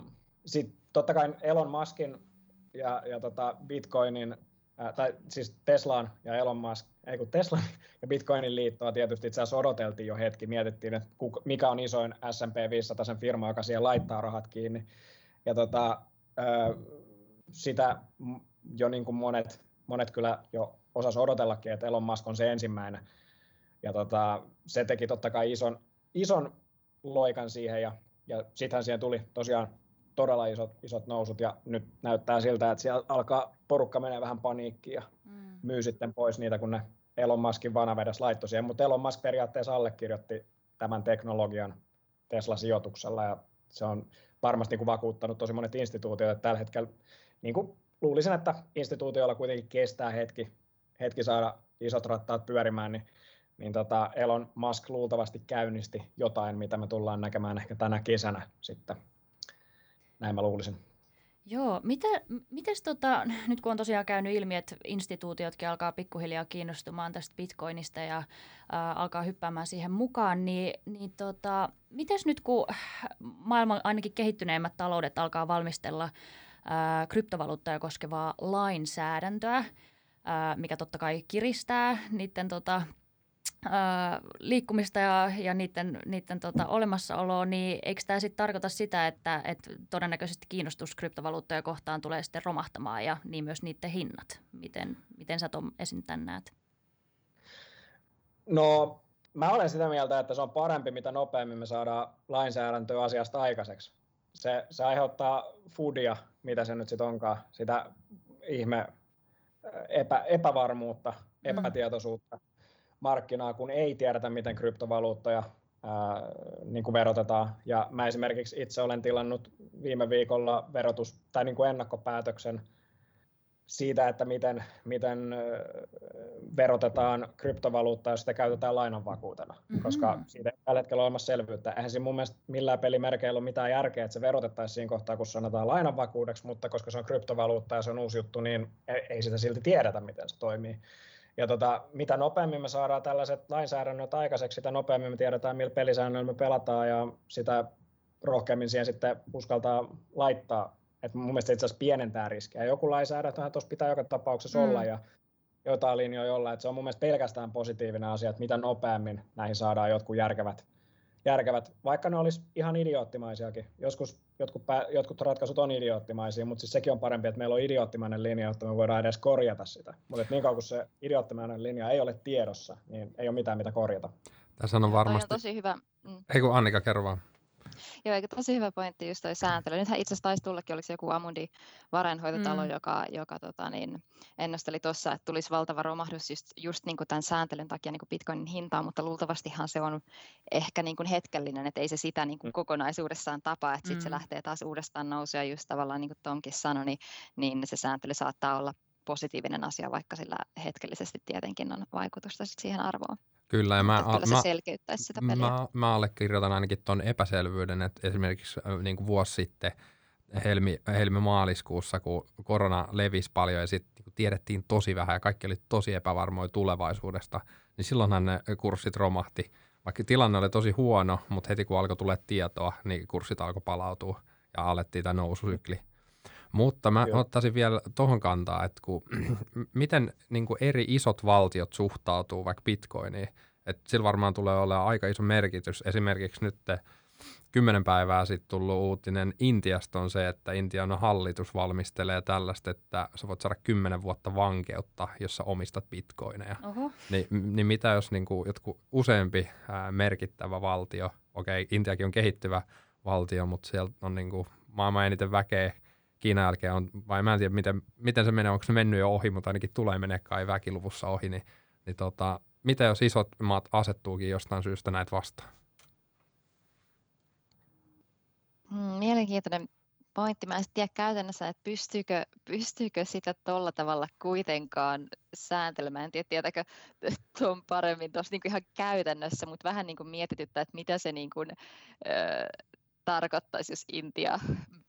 sitten totta kai Elon Muskin ja, ja tota Bitcoinin tai siis Teslaan ja Elon Musk, ei kun Teslan ja Bitcoinin liittoa tietysti itse asiassa odoteltiin jo hetki, mietittiin, että mikä on isoin S&P 500 sen firma, joka siihen laittaa rahat kiinni. Ja tota, sitä jo niin kuin monet, monet kyllä jo osas odotellakin, että Elon Musk on se ensimmäinen. Ja tota, se teki totta kai ison, ison loikan siihen ja, ja sittenhän siihen tuli tosiaan todella isot, isot nousut ja nyt näyttää siltä, että siellä alkaa porukka menee vähän paniikkiin ja mm. myy sitten pois niitä, kun ne Elon Muskin vanavedessä laittoi siihen, mutta Elon Musk periaatteessa allekirjoitti tämän teknologian Tesla-sijoituksella ja se on varmasti niin kuin vakuuttanut tosi monet instituutiot, että tällä hetkellä niin kuin luulisin, että instituutioilla kuitenkin kestää hetki, hetki saada isot rattaat pyörimään, niin, niin tota Elon Musk luultavasti käynnisti jotain, mitä me tullaan näkemään ehkä tänä kesänä sitten näin mä luulisin. Joo, mitä, mites tota, nyt kun on tosiaan käynyt ilmi, että instituutiotkin alkaa pikkuhiljaa kiinnostumaan tästä bitcoinista ja ää, alkaa hyppäämään siihen mukaan, niin, niin tota, mites nyt kun maailman ainakin kehittyneimmät taloudet alkaa valmistella ää, kryptovaluuttoja koskevaa lainsäädäntöä, ää, mikä totta kai kiristää niiden tota, liikkumista ja, ja niiden, niiden tota, olemassaoloa, niin eikö tämä sitten tarkoita sitä, että, että todennäköisesti kiinnostus kryptovaluuttoja kohtaan tulee sitten romahtamaan ja niin myös niiden hinnat? Miten, miten sä Tom esin tämän näet? No mä olen sitä mieltä, että se on parempi, mitä nopeammin me saadaan lainsäädäntöä asiasta aikaiseksi. Se, se aiheuttaa foodia, mitä se nyt sitten onkaan, sitä ihme epä, epävarmuutta, mm. epätietoisuutta. Mm markkinaa, kun ei tiedetä, miten kryptovaluuttoja ää, niin kuin verotetaan. Ja mä esimerkiksi itse olen tilannut viime viikolla verotus, tai niin kuin ennakkopäätöksen siitä, että miten, miten verotetaan kryptovaluuttaa, jos sitä käytetään lainanvakuutena, mm-hmm. koska siitä ei tällä hetkellä ole olemassa selvyyttä. Eihän siinä mun mielestä millään pelimerkeillä ole mitään järkeä, että se verotettaisiin siinä kohtaa, kun sanotaan lainanvakuudeksi, mutta koska se on kryptovaluutta ja se on uusi juttu, niin ei sitä silti tiedetä, miten se toimii. Ja tota, mitä nopeammin me saadaan tällaiset lainsäädännöt aikaiseksi, sitä nopeammin me tiedetään, millä pelisäännöillä me pelataan ja sitä rohkeammin siihen sitten uskaltaa laittaa. Et mun mielestä itse asiassa pienentää riskejä. Joku lainsäädäntöhän tuossa pitää joka tapauksessa mm. olla ja jotain linjoja olla. Et se on mun mielestä pelkästään positiivinen asia, että mitä nopeammin näihin saadaan jotkut järkevät, järkevät vaikka ne olisi ihan idioottimaisiakin. Joskus jotkut, pää, jotkut ratkaisut on idioottimaisia, mutta siis sekin on parempi, että meillä on idioottimainen linja, jotta me voidaan edes korjata sitä. Mutta niin kauan kuin se idioottimainen linja ei ole tiedossa, niin ei ole mitään mitä korjata. Tässä on varmasti... on tosi hyvä. Mm. Ei kun Annika, kerro vaan. Joo, eikä tosi hyvä pointti just toi sääntely. Nythän itse asiassa taisi tullakin, oliko se joku Amundi varainhoitotalo, mm. joka, joka tota, niin, ennusteli tuossa, että tulisi valtava romahdus just, just niin kuin tämän sääntelyn takia niin kuin Bitcoinin hintaan, mutta luultavastihan se on ehkä niin kuin hetkellinen, että ei se sitä niin kuin mm. kokonaisuudessaan tapa, että sitten mm. se lähtee taas uudestaan nousuja, just tavallaan niin kuin Tomkin sanoi, niin, niin se sääntely saattaa olla positiivinen asia, vaikka sillä hetkellisesti tietenkin on vaikutusta sit siihen arvoon. Kyllä, ja mä, kyllä se mä, selkeyttäisi sitä peliä. Mä, mä allekirjoitan ainakin tuon epäselvyyden, että esimerkiksi niin kuin vuosi sitten helmi, helmi-maaliskuussa, kun korona levisi paljon ja sitten niin tiedettiin tosi vähän ja kaikki oli tosi epävarmoja tulevaisuudesta, niin silloinhan ne kurssit romahti. Vaikka tilanne oli tosi huono, mutta heti kun alkoi tulla tietoa, niin kurssit alkoi palautua ja alettiin tämä noususykli. Mutta mä Kyllä. ottaisin vielä tuohon kantaa, että kun, miten niin kuin eri isot valtiot suhtautuu vaikka bitcoiniin. Että sillä varmaan tulee olla aika iso merkitys. Esimerkiksi nyt kymmenen päivää sitten tullut uutinen Intiasta on se, että Intian hallitus valmistelee tällaista, että sä voit saada kymmenen vuotta vankeutta, jos sä omistat bitcoineja. Oho. Ni, niin mitä jos niin kuin jotkut useampi ää, merkittävä valtio, okei okay, Intiakin on kehittyvä valtio, mutta siellä on niin kuin maailman eniten väkeä, Kiinan jälkeen on, vai mä en tiedä miten, miten se menee, onko se mennyt jo ohi, mutta ainakin tulee menee kai väkiluvussa ohi, niin, niin tota, mitä jos isot maat asettuukin jostain syystä näitä vastaan? Hmm, mielenkiintoinen pointti. Mä en tiedä käytännössä, että pystyykö, pystyykö sitä tuolla tavalla kuitenkaan sääntelemään. En tiedä, tietääkö tuon paremmin tuossa niin ihan käytännössä, mutta vähän niin kuin mietityttää, että mitä se niin kuin, ö, tarkoittaisi, jos Intia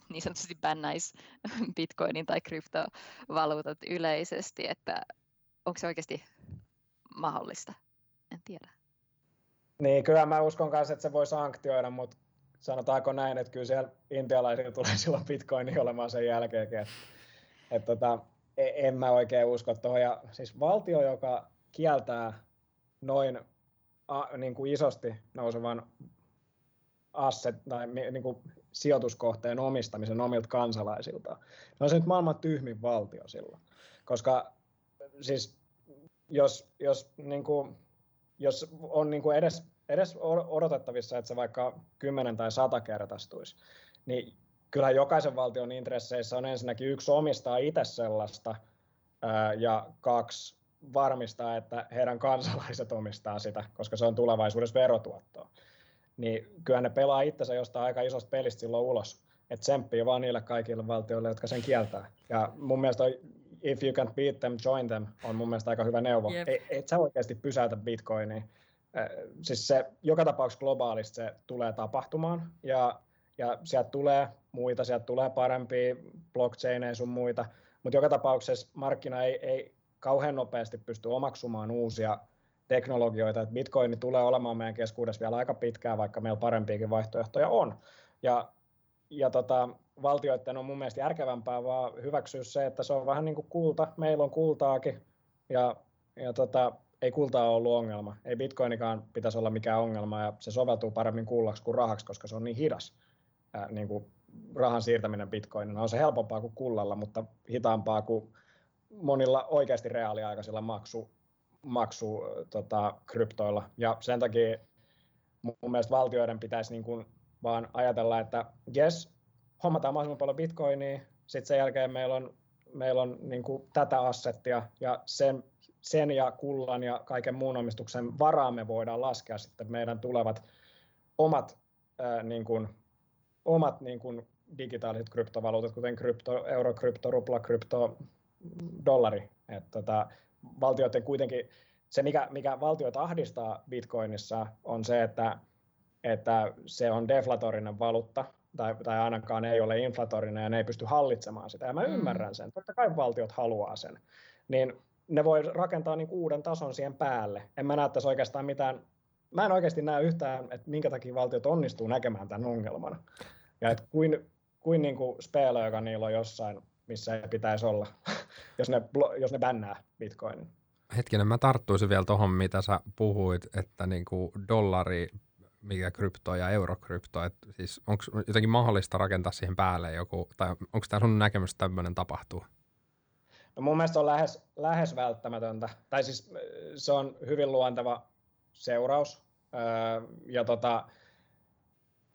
niin sanotusti bännäisi bitcoinin tai kryptovaluutat yleisesti, että onko se oikeasti mahdollista? En tiedä. Niin, kyllä mä uskon kanssa, että se voi sanktioida, mutta sanotaanko näin, että kyllä siellä intialaisilla tulee silloin bitcoini olemaan sen jälkeenkin. Että, että tota, e, en mä oikein usko tuohon. Ja siis valtio, joka kieltää noin a, niin kuin isosti nousevan asset tai niin kuin sijoituskohteen omistamisen omilta kansalaisilta. No se nyt maailman tyhmin valtio silloin. Koska siis jos, jos, niin kuin, jos on niin kuin edes, edes odotettavissa, että se vaikka 10 tai 100 kertaistuisi, niin kyllä jokaisen valtion intresseissä on ensinnäkin yksi omistaa itse sellaista ja kaksi varmistaa, että heidän kansalaiset omistaa sitä, koska se on tulevaisuudessa verotuottoa niin kyllä ne pelaa itsensä jostain aika isosta pelistä silloin ulos. Että tsemppii vaan niille kaikille valtioille, jotka sen kieltää. Ja mun mielestä if you can beat them, join them on mun mielestä aika hyvä neuvo. Yep. Ei, et sä oikeasti pysäytä bitcoinia. siis se joka tapauksessa globaalisti se tulee tapahtumaan ja, ja sieltä tulee muita, sieltä tulee parempia blockchaineja sun muita, mutta joka tapauksessa markkina ei, ei kauhean nopeasti pysty omaksumaan uusia teknologioita, että bitcoin tulee olemaan meidän keskuudessa vielä aika pitkään, vaikka meillä parempiakin vaihtoehtoja on. Ja, ja tota, valtioiden on mun mielestä järkevämpää vaan hyväksyä se, että se on vähän niin kuin kulta, meillä on kultaakin, ja, ja tota, ei kultaa ole ollut ongelma. Ei bitcoinikaan pitäisi olla mikään ongelma, ja se soveltuu paremmin kullaksi kuin rahaksi, koska se on niin hidas. Ää, niin kuin rahan siirtäminen bitcoinin on se helpompaa kuin kullalla, mutta hitaampaa kuin monilla oikeasti reaaliaikaisilla maksu, maksu tota, kryptoilla. Ja sen takia mun mielestä valtioiden pitäisi niin kuin vaan ajatella, että jes, hommataan mahdollisimman paljon bitcoinia, sitten sen jälkeen meillä on, meillä on niin kuin tätä assettia ja sen, sen ja kullan ja kaiken muun omistuksen varaan me voidaan laskea sitten meidän tulevat omat, ää, niin kuin, omat niin kuin digitaaliset kryptovaluutat, kuten krypto, euro, krypto, rupla, krypto, dollari. Et tota, valtioiden kuitenkin, se mikä, mikä valtioita ahdistaa bitcoinissa on se, että, että se on deflatorinen valuutta, tai, tai ainakaan ei ole inflatorinen ja ne ei pysty hallitsemaan sitä. Ja mä mm. ymmärrän sen, totta kai valtiot haluaa sen. Niin ne voi rakentaa niin uuden tason siihen päälle. En mä näe tässä oikeastaan mitään, mä en oikeasti näe yhtään, että minkä takia valtiot onnistuu näkemään tämän ongelman. Ja että kuin, kuin, niin kuin speela, joka niillä on jossain missä ei pitäisi olla, jos ne, jos ne bännää bitcoinin. Hetkinen, mä tarttuisin vielä tuohon, mitä sä puhuit, että niin kuin dollari mikä krypto ja eurokrypto. Et siis onko jotenkin mahdollista rakentaa siihen päälle joku, tai onko tämä sun näkemys, että tämmöinen tapahtuu? No mun mielestä on lähes, lähes välttämätöntä. Tai siis se on hyvin luonteva seuraus. Ja tota,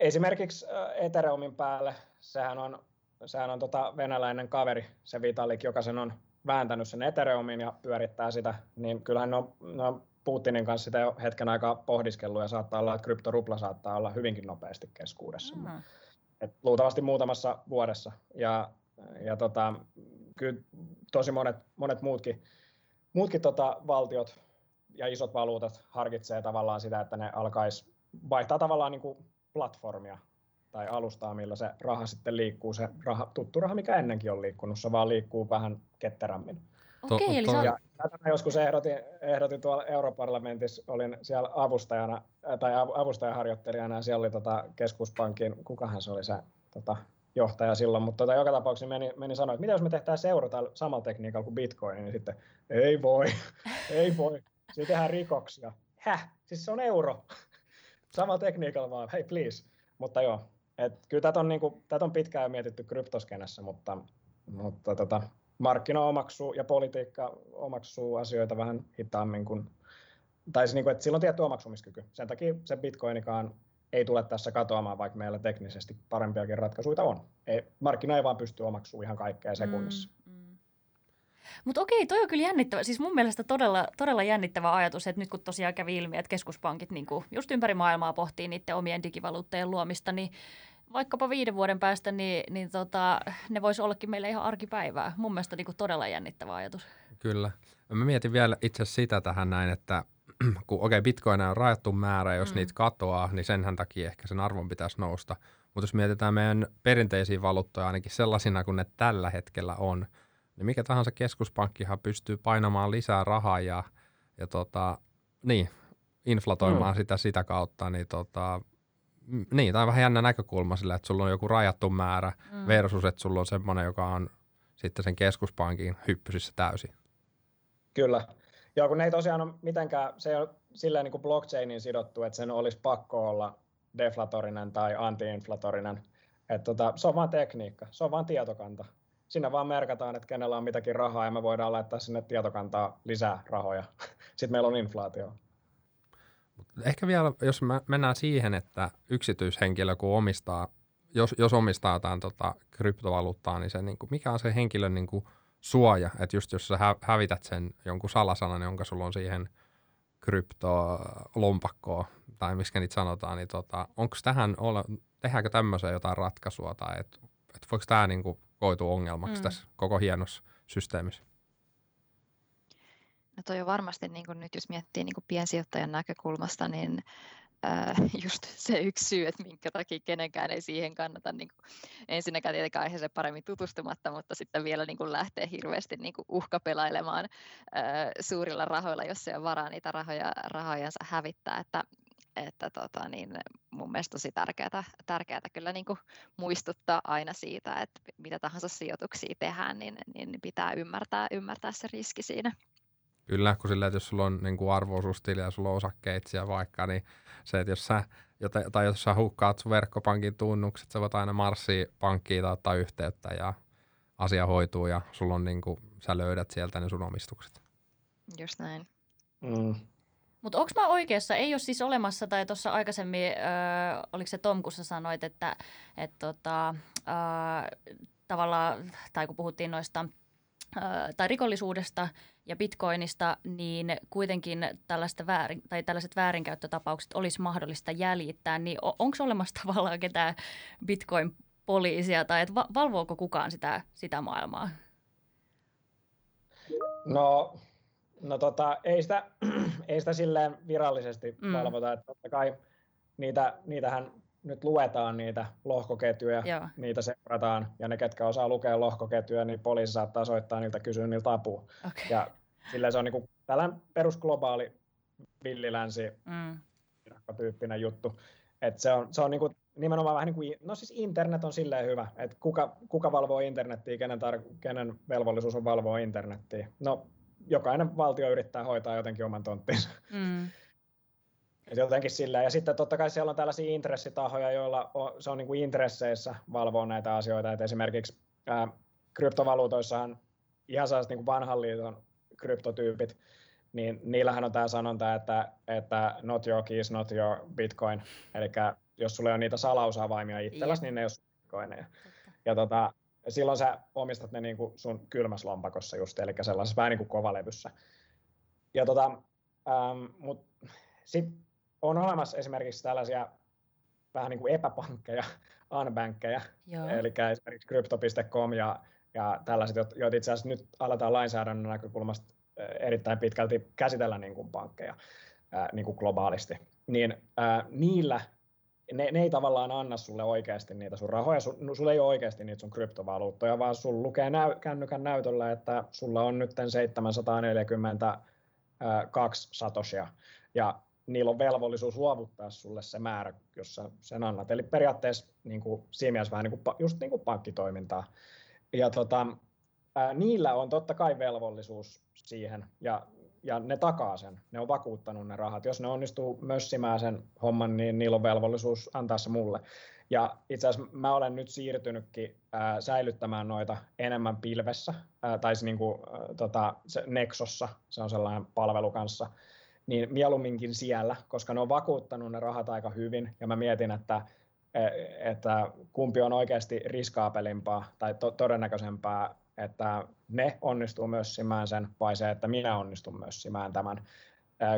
esimerkiksi Ethereumin päälle, sehän on, sehän on tota venäläinen kaveri, se Vitalik, joka sen on vääntänyt sen Ethereumin ja pyörittää sitä, niin kyllähän ne on, ne on Putinin kanssa sitä jo hetken aikaa pohdiskellut ja saattaa olla, että kryptorupla saattaa olla hyvinkin nopeasti keskuudessa. Mm. Et luultavasti muutamassa vuodessa. Ja, ja tota, kyllä tosi monet, monet muutkin, muutkin tota valtiot ja isot valuutat harkitsee tavallaan sitä, että ne alkaisi vaihtaa tavallaan niin kuin platformia tai alustaa, millä se raha sitten liikkuu, se raha, tuttu raha, mikä ennenkin on liikkunut, se vaan liikkuu vähän ketterämmin. Okei, okay, eli to, ja tätä joskus ehdotin, ehdotin tuolla europarlamentissa, olin siellä avustajana tai avustajaharjoittelijana ja siellä oli tota keskuspankin, kukahan se oli se tota, johtaja silloin, mutta tota, joka tapauksessa meni, meni sanoa, että mitä jos me tehdään seura samalla tekniikalla kuin Bitcoin, niin sitten ei voi, ei voi, siinä tehdään rikoksia. Häh? Siis se on euro. samalla tekniikalla vaan, hei please. Mutta joo, et kyllä tätä on, niinku, tätä on pitkään mietitty kryptoskenessä, mutta, mutta tota, markkina omaksuu ja politiikka omaksuu asioita vähän hitaammin kuin, tai siis niin kuin, että sillä on tietty omaksumiskyky. Sen takia se bitcoinikaan ei tule tässä katoamaan, vaikka meillä teknisesti parempiakin ratkaisuja on. Ei, markkina ei vaan pysty omaksumaan ihan kaikkea sekunnissa. Mm. Mutta okei, toi on kyllä jännittävä. Siis mun mielestä todella, todella jännittävä ajatus, että nyt kun tosiaan kävi ilmi, että keskuspankit niin just ympäri maailmaa pohtii niiden omien digivaluuttejen luomista, niin vaikkapa viiden vuoden päästä, niin, niin tota, ne voisi ollakin meille ihan arkipäivää. Mun mielestä niin kuin todella jännittävä ajatus. Kyllä. Mä mietin vielä itse asiassa sitä tähän näin, että kun okei, okay, bitcoin on rajattu määrä, jos mm. niitä katoaa, niin senhän takia ehkä sen arvon pitäisi nousta. Mutta jos mietitään meidän perinteisiä valuuttoja ainakin sellaisina kuin ne tällä hetkellä on, niin mikä tahansa keskuspankkihan pystyy painamaan lisää rahaa ja, ja tota, niin, inflatoimaan mm. sitä sitä kautta, niin tota, niin, tai vähän jännä näkökulma sillä, että sulla on joku rajattu määrä mm. versus, että sulla on semmoinen, joka on sitten sen keskuspankin hyppysissä täysin. Kyllä. Joo, kun ne ei tosiaan ole mitenkään, se ei ole silleen niin kuin blockchainin sidottu, että sen olisi pakko olla deflatorinen tai antiinflatorinen. Että tota, se on vain tekniikka, se on vain tietokanta. Sinne vaan merkataan, että kenellä on mitäkin rahaa ja me voidaan laittaa sinne tietokantaa lisää rahoja. Sitten meillä on inflaatio. Ehkä vielä, jos mennään siihen, että yksityishenkilö kun omistaa, jos, jos omistaa jotain tota, kryptovaluuttaa, niin se, niin kuin, mikä on se henkilön niin kuin, suoja, että just jos sä hävität sen jonkun salasanan, jonka sulla on siihen kryptolompakkoon, tai miksi niitä sanotaan, niin tota, onko tähän, ole, tehdäänkö tämmöiseen jotain ratkaisua, tai että et voiko tämä niin kuin, koitua ongelmaksi mm. tässä koko hienossa systeemissä? No toi on varmasti, niin kun nyt jos miettii niin piensijoittajan näkökulmasta, niin äh, just se yksi syy, että minkä takia kenenkään ei siihen kannata niin kuin, ensinnäkään tietenkään aiheeseen paremmin tutustumatta, mutta sitten vielä niin kuin lähtee hirveästi niin kuin uhkapelailemaan äh, suurilla rahoilla, jos se on varaa niitä rahoja, rahojansa hävittää, että että tota, niin mun mielestä tosi tärkeää, tärkeää kyllä niin kuin muistuttaa aina siitä, että mitä tahansa sijoituksia tehdään, niin, niin pitää ymmärtää, ymmärtää se riski siinä. Kyllä, kun sillä, että jos sulla on niin kuin arvoisuustili ja sulla on osakkeitsia vaikka, niin se, että jos sä, tai jos sä hukkaat sun verkkopankin tunnukset, sä voit aina marssia pankkiin tai ottaa yhteyttä ja asia hoituu ja sulla on niin kuin, sä löydät sieltä ne sun omistukset. Just näin. Mm. Mutta onko mä oikeassa? Ei ole siis olemassa, tai tuossa aikaisemmin, äh, oliko se Tom, kun sä sanoit, että et, tota, äh, tavallaan, tai kun puhuttiin noista tai rikollisuudesta ja bitcoinista, niin kuitenkin tällaista väärin, tai tällaiset väärinkäyttötapaukset olisi mahdollista jäljittää, niin onko olemassa tavallaan ketään bitcoin-poliisia, tai että valvooko kukaan sitä, sitä maailmaa? No, no tota, ei, sitä, ei sitä silleen virallisesti mm. valvota, että totta kai niitä, niitähän nyt luetaan niitä lohkoketjuja, Joo. niitä seurataan, ja ne, ketkä osaa lukea lohkoketjuja, niin poliisi saattaa soittaa niiltä, kysyä niiltä apua. Okay. Ja sillä se on niin tällainen perusglobaali villilänsi mm. tyyppinen juttu. Et se on, se on niin kuin nimenomaan vähän niin kuin, no siis internet on silleen hyvä, että kuka, kuka valvoo internettiä, kenen, tar- kenen velvollisuus on valvoa internettiä. No, jokainen valtio yrittää hoitaa jotenkin oman tonttinsa. Mm. Et jotenkin sillä. Ja sitten totta kai siellä on tällaisia intressitahoja, joilla on, se on niin kuin intresseissä valvoa näitä asioita. Et esimerkiksi ää, kryptovaluutoissahan ihan sellaiset niin kuin vanhan liiton kryptotyypit, niin niillähän on tämä sanonta, että, että not your keys, not your bitcoin. Eli jos sulla on niitä salausavaimia itselläsi, niin ne ei ole bitcoineja. Ja tota, silloin sä omistat ne niin kuin sun kylmässä lompakossa just, eli sellaisessa vähän niin kuin kovalevyssä. Ja tota, ähm, mut sitten on olemassa esimerkiksi tällaisia vähän niin kuin epäpankkeja, unbankkeja, eli esimerkiksi crypto.com ja, ja tällaiset, joita itse asiassa nyt aletaan lainsäädännön näkökulmasta erittäin pitkälti käsitellä niin kuin pankkeja niin kuin globaalisti, niin ää, niillä ne, ne ei tavallaan anna sulle oikeasti niitä sun rahoja, su, sulla ei ole oikeasti niitä sun kryptovaluuttoja, vaan sulla lukee näy, kännykän näytöllä, että sulla on nyt 742 satosia, ja niillä on velvollisuus luovuttaa sulle se määrä, jos sä sen annat. Eli periaatteessa niin kuin, siinä mielessä vähän niin kuin, just niin kuin pankkitoimintaa. Ja tota, ää, niillä on totta kai velvollisuus siihen, ja, ja ne takaa sen. Ne on vakuuttanut ne rahat. Jos ne onnistuu mössimään sen homman, niin niillä on velvollisuus antaa se mulle. Ja itse asiassa mä olen nyt siirtynytkin ää, säilyttämään noita enemmän pilvessä, ää, tai niin kuin, ää, tota, se Nexossa, se on sellainen palvelu kanssa, niin mieluumminkin siellä, koska ne on vakuuttanut ne rahat aika hyvin, ja mä mietin, että, e, että kumpi on oikeasti riskaapelimpaa tai to- todennäköisempää että ne onnistuu myös simään sen, vai se, että minä onnistun myös simään tämän.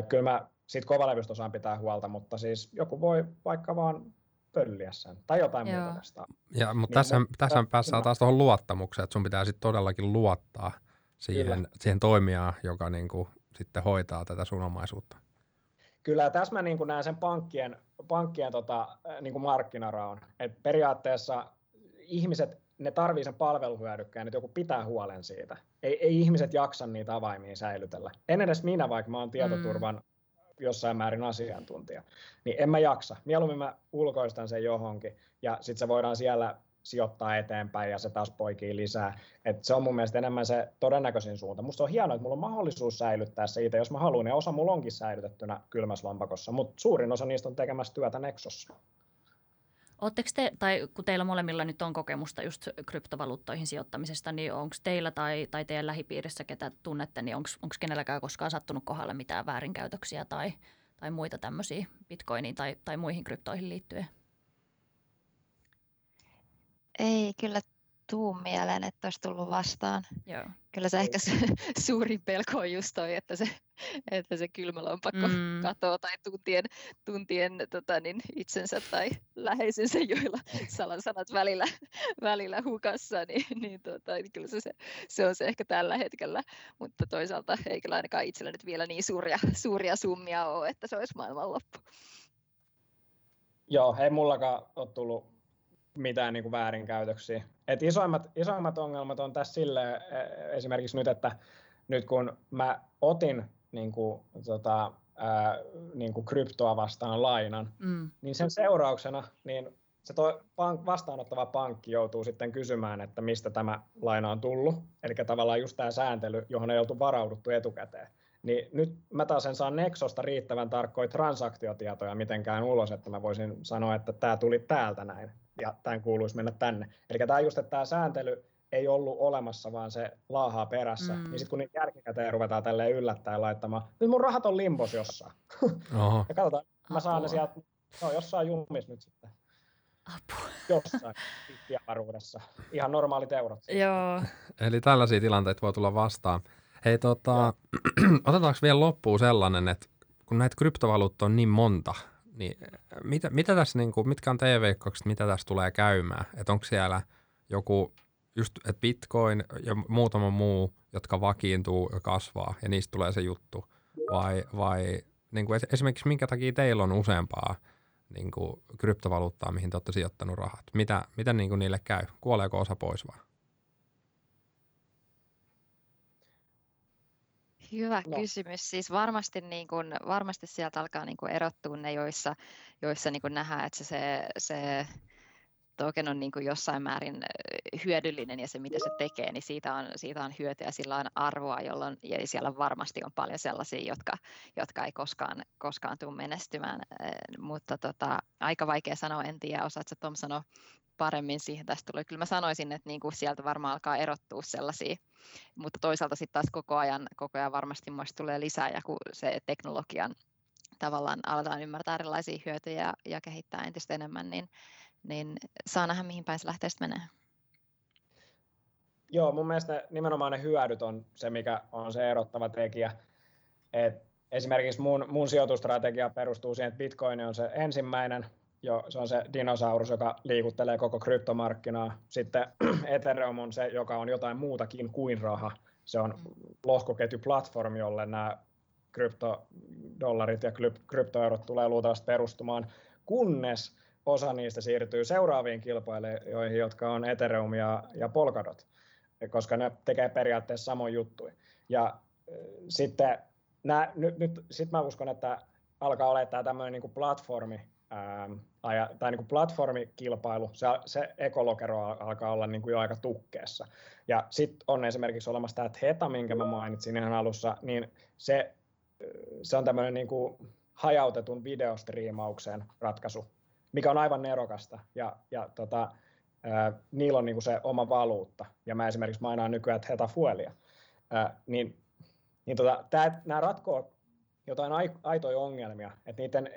Kyllä mä siitä kovalevystä osaan pitää huolta, mutta siis joku voi vaikka vaan pölliä sen tai jotain Joo. muuta vastaan. Ja, mutta niin, tässä, mä, tässä päässään taas tuohon luottamukseen, että sun pitää sitten todellakin luottaa siihen, siihen toimijaan, joka niin kuin sitten hoitaa tätä sun omaisuutta. Kyllä, ja tässä mä niin kuin näen sen pankkien, pankkien tota, niin kuin markkinaraon. Et periaatteessa ihmiset ne tarvii sen palveluhyödykkeen, että joku pitää huolen siitä. Ei, ei ihmiset jaksa niitä avaimia säilytellä. En edes minä, vaikka mä oon tietoturvan mm. jossain määrin asiantuntija. Niin en mä jaksa. Mieluummin mä ulkoistan sen johonkin ja sitten se voidaan siellä sijoittaa eteenpäin ja se taas poikii lisää. Et se on mun mielestä enemmän se todennäköisin suunta. Musta on hienoa, että mulla on mahdollisuus säilyttää se itse, jos mä haluan, ja osa mulla onkin säilytettynä kylmässä lompakossa, mutta suurin osa niistä on tekemässä työtä Nexossa. Oletteko te, tai kun teillä molemmilla nyt on kokemusta just kryptovaluuttoihin sijoittamisesta, niin onko teillä tai, tai teidän lähipiirissä, ketä tunnette, niin onko kenelläkään koskaan sattunut kohdalle mitään väärinkäytöksiä tai, tai muita tämmöisiä bitcoiniin tai, tai muihin kryptoihin liittyen? Ei kyllä tuu mieleen, että olisi tullut vastaan. Joo. Kyllä se ehkä se suurin pelko on just toi, että se, että se kylmälompakko mm. katoo tai tuntien, tuntien tota, niin itsensä tai läheisensä, joilla salasanat välillä, välillä hukassa, niin, niin, tota, niin kyllä se, se, se, on se ehkä tällä hetkellä. Mutta toisaalta ei kyllä ainakaan itsellä nyt vielä niin suuria, suuria summia ole, että se olisi maailmanloppu. Joo, ei mullakaan ole tullut mitään niin kuin väärinkäytöksiä. Et isoimmat, isoimmat ongelmat on tässä sille e, esimerkiksi nyt, että nyt kun mä otin niin kuin, tota, ää, niin kuin kryptoa vastaan lainan, mm. niin sen seurauksena niin se toi pank, vastaanottava pankki joutuu sitten kysymään, että mistä tämä laina on tullut. Eli tavallaan just tämä sääntely, johon ei oltu varauduttu etukäteen. Niin nyt mä taas en saa Nexosta riittävän tarkkoja transaktiotietoja mitenkään ulos, että mä voisin sanoa, että tämä tuli täältä näin ja tämän kuuluisi mennä tänne. Eli tämä just, että tämä sääntely ei ollut olemassa, vaan se laahaa perässä. Mm. Niin sitten kun niitä jälkikäteen ruvetaan tälleen yllättäen laittamaan, nyt mun rahat on limbos jossain. Oho. ja katsotaan, mä saan ne sieltä, no jossain jumis nyt sitten. Apua. Jossain avaruudessa. Ihan normaalit eurot. Joo. Eli tällaisia tilanteita voi tulla vastaan. Hei, tota, otetaanko vielä loppuun sellainen, että kun näitä kryptovaluutta on niin monta, niin mitä, mitä tässä, niin kuin, mitkä on teidän veikkaukset, mitä tässä tulee käymään? Että onko siellä joku, just että Bitcoin ja muutama muu, jotka vakiintuu ja kasvaa ja niistä tulee se juttu? Vai, vai niin kuin esimerkiksi minkä takia teillä on useampaa niin kuin kryptovaluuttaa, mihin te olette sijoittanut rahat? Mitä, mitä niin kuin niille käy? Kuoleeko osa pois vai? Hyvä no. kysymys. Siis varmasti, niin kun, varmasti sieltä alkaa niin kun erottua ne, joissa, joissa niin kun nähdään, että se, se token on niin kuin jossain määrin hyödyllinen ja se, mitä se tekee, niin siitä on, siitä on hyötyä, sillä on arvoa, jolloin, ja siellä varmasti on paljon sellaisia, jotka, jotka ei koskaan, koskaan tule menestymään, mutta tota, aika vaikea sanoa, en tiedä, osaatko Tom sanoa paremmin siihen tästä tulee. Kyllä mä sanoisin, että niin kuin sieltä varmaan alkaa erottua sellaisia, mutta toisaalta sitten taas koko ajan, koko ajan varmasti tulee lisää ja kun se teknologian tavallaan aletaan ymmärtää erilaisia hyötyjä ja, ja kehittää entistä enemmän, niin, niin saa nähdä, mihin päin se lähtee menee. Joo, mun mielestä ne, nimenomaan ne hyödyt on se, mikä on se erottava tekijä. Et esimerkiksi mun, mun sijoitustrategia perustuu siihen, että Bitcoin on se ensimmäinen, jo, se on se dinosaurus, joka liikuttelee koko kryptomarkkinaa. Sitten Ethereum on se, joka on jotain muutakin kuin raha. Se on lohkoketjuplatformi, jolle nämä kryptodollarit ja kryptoeurot tulee luultavasti perustumaan, kunnes osa niistä siirtyy seuraaviin kilpailijoihin, jotka on Ethereum ja, ja Polkadot, koska ne tekee periaatteessa samoin juttuja. Ja sitten nämä, nyt, nyt sit mä uskon, että alkaa olla tämä tämmöinen niin platformi, ää, tai niin kuin platformikilpailu, se, se ekolokero alkaa olla niin kuin jo aika tukkeessa. Ja sitten on esimerkiksi olemassa tämä Theta, minkä mä mainitsin ihan alussa, niin se se on tämmöinen niin kuin hajautetun videostriimaukseen ratkaisu, mikä on aivan nerokasta. Ja, ja tota, ää, niillä on niin kuin se oma valuutta. Ja mä esimerkiksi mainaan nykyään Theta Fuelia. Ää, niin niin tota, nämä ratkoo jotain aitoja ongelmia. Että niiden,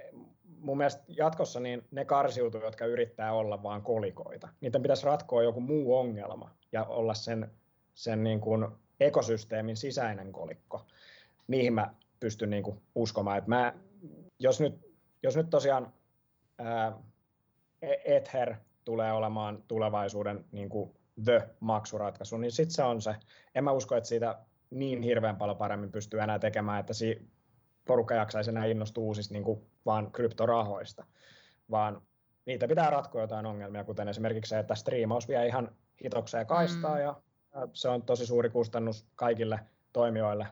mun mielestä jatkossa niin ne karsiutuu, jotka yrittää olla vain kolikoita. Niiden pitäisi ratkoa joku muu ongelma ja olla sen, sen niin kuin ekosysteemin sisäinen kolikko. Niihin mä pystyn niin kuin uskomaan. Että mä, jos, nyt, jos nyt tosiaan ää, e- Ether tulee olemaan tulevaisuuden niin kuin the-maksuratkaisu, niin sitten se on se. En mä usko, että siitä niin hirveän paljon paremmin pystyy enää tekemään, että si porukka jaksaisi enää innostua uusista niin kuin vaan kryptorahoista, vaan niitä pitää ratkoa jotain ongelmia, kuten esimerkiksi se, että striimaus vie ihan hitokseen kaistaa mm. ja se on tosi suuri kustannus kaikille toimijoille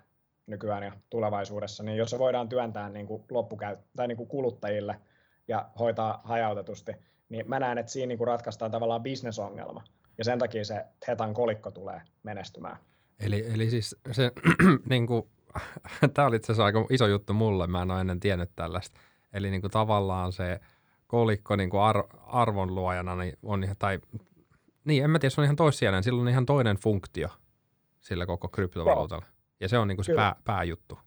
nykyään ja tulevaisuudessa, niin jos se voidaan työntää niin kuin loppukäyt- tai niin kuin kuluttajille ja hoitaa hajautetusti, niin mä näen, että siinä niin kuin ratkaistaan tavallaan bisnesongelma. Ja sen takia se Hetan kolikko tulee menestymään. Eli, eli siis se, niin kuin, tämä oli itse asiassa aika iso juttu mulle, mä en ole ennen tiennyt tällaista. Eli niin kuin tavallaan se kolikko niin kuin ar, arvonluojana niin on, tai niin, en mä tiedä, se on ihan toissijainen, sillä on ihan toinen funktio sillä koko kryptovaluutalla. Joo. Ja se on niin kuin se pää, pääjuttu.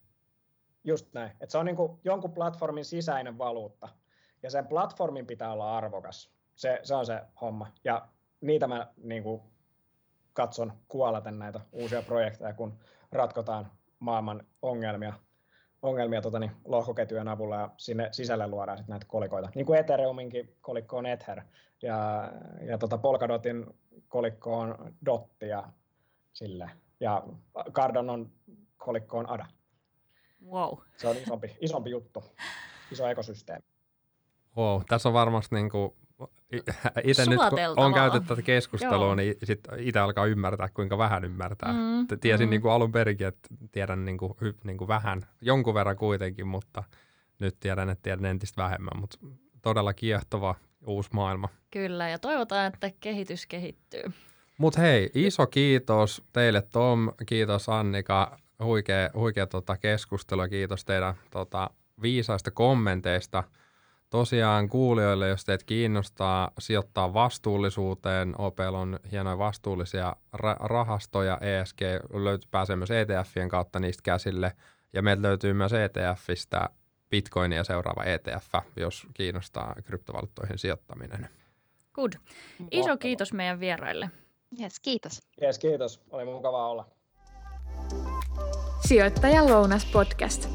Just näin. Että se on niin kuin jonkun platformin sisäinen valuutta. Ja sen platformin pitää olla arvokas. Se, se on se homma. Ja niitä mä niin kuin katson kuolaten näitä uusia projekteja, kun ratkotaan maailman ongelmia, ongelmia tota, niin, lohkoketjujen avulla ja sinne sisälle luodaan sit näitä kolikoita. Niin kuin Ethereuminkin kolikko on Ether ja, ja tota Polkadotin kolikko on Dotti ja sille ja Cardonon kolikko on ADA. Wow. Se on isompi, isompi juttu, iso ekosysteemi. Wow, tässä on varmasti niin kuin, itse nyt kun on käyty tätä keskustelua, Joo. niin sitten itse alkaa ymmärtää, kuinka vähän ymmärtää. Mm, Tiesin mm. niin kuin alun perinkin, että tiedän niin kuin, niin kuin vähän, jonkun verran kuitenkin, mutta nyt tiedän, että tiedän entistä vähemmän, mutta todella kiehtova uusi maailma. Kyllä, ja toivotaan, että kehitys kehittyy. Mutta hei, iso kiitos teille Tom, kiitos Annika, huikea, huikea tota keskustelu kiitos teidän tota, viisaista kommenteista. Tosiaan kuulijoille, jos teitä kiinnostaa sijoittaa vastuullisuuteen, Opel on hienoja vastuullisia ra- rahastoja, ESG löytyy, pääsee myös ETFien kautta niistä käsille, ja meiltä löytyy myös ETFistä Bitcoinia seuraava ETF, jos kiinnostaa kryptovaluuttoihin sijoittaminen. Good. Iso kiitos meidän vieraille. Yes, kiitos. Yes, kiitos. Oli mukavaa olla. Sijoittajan lounas podcast.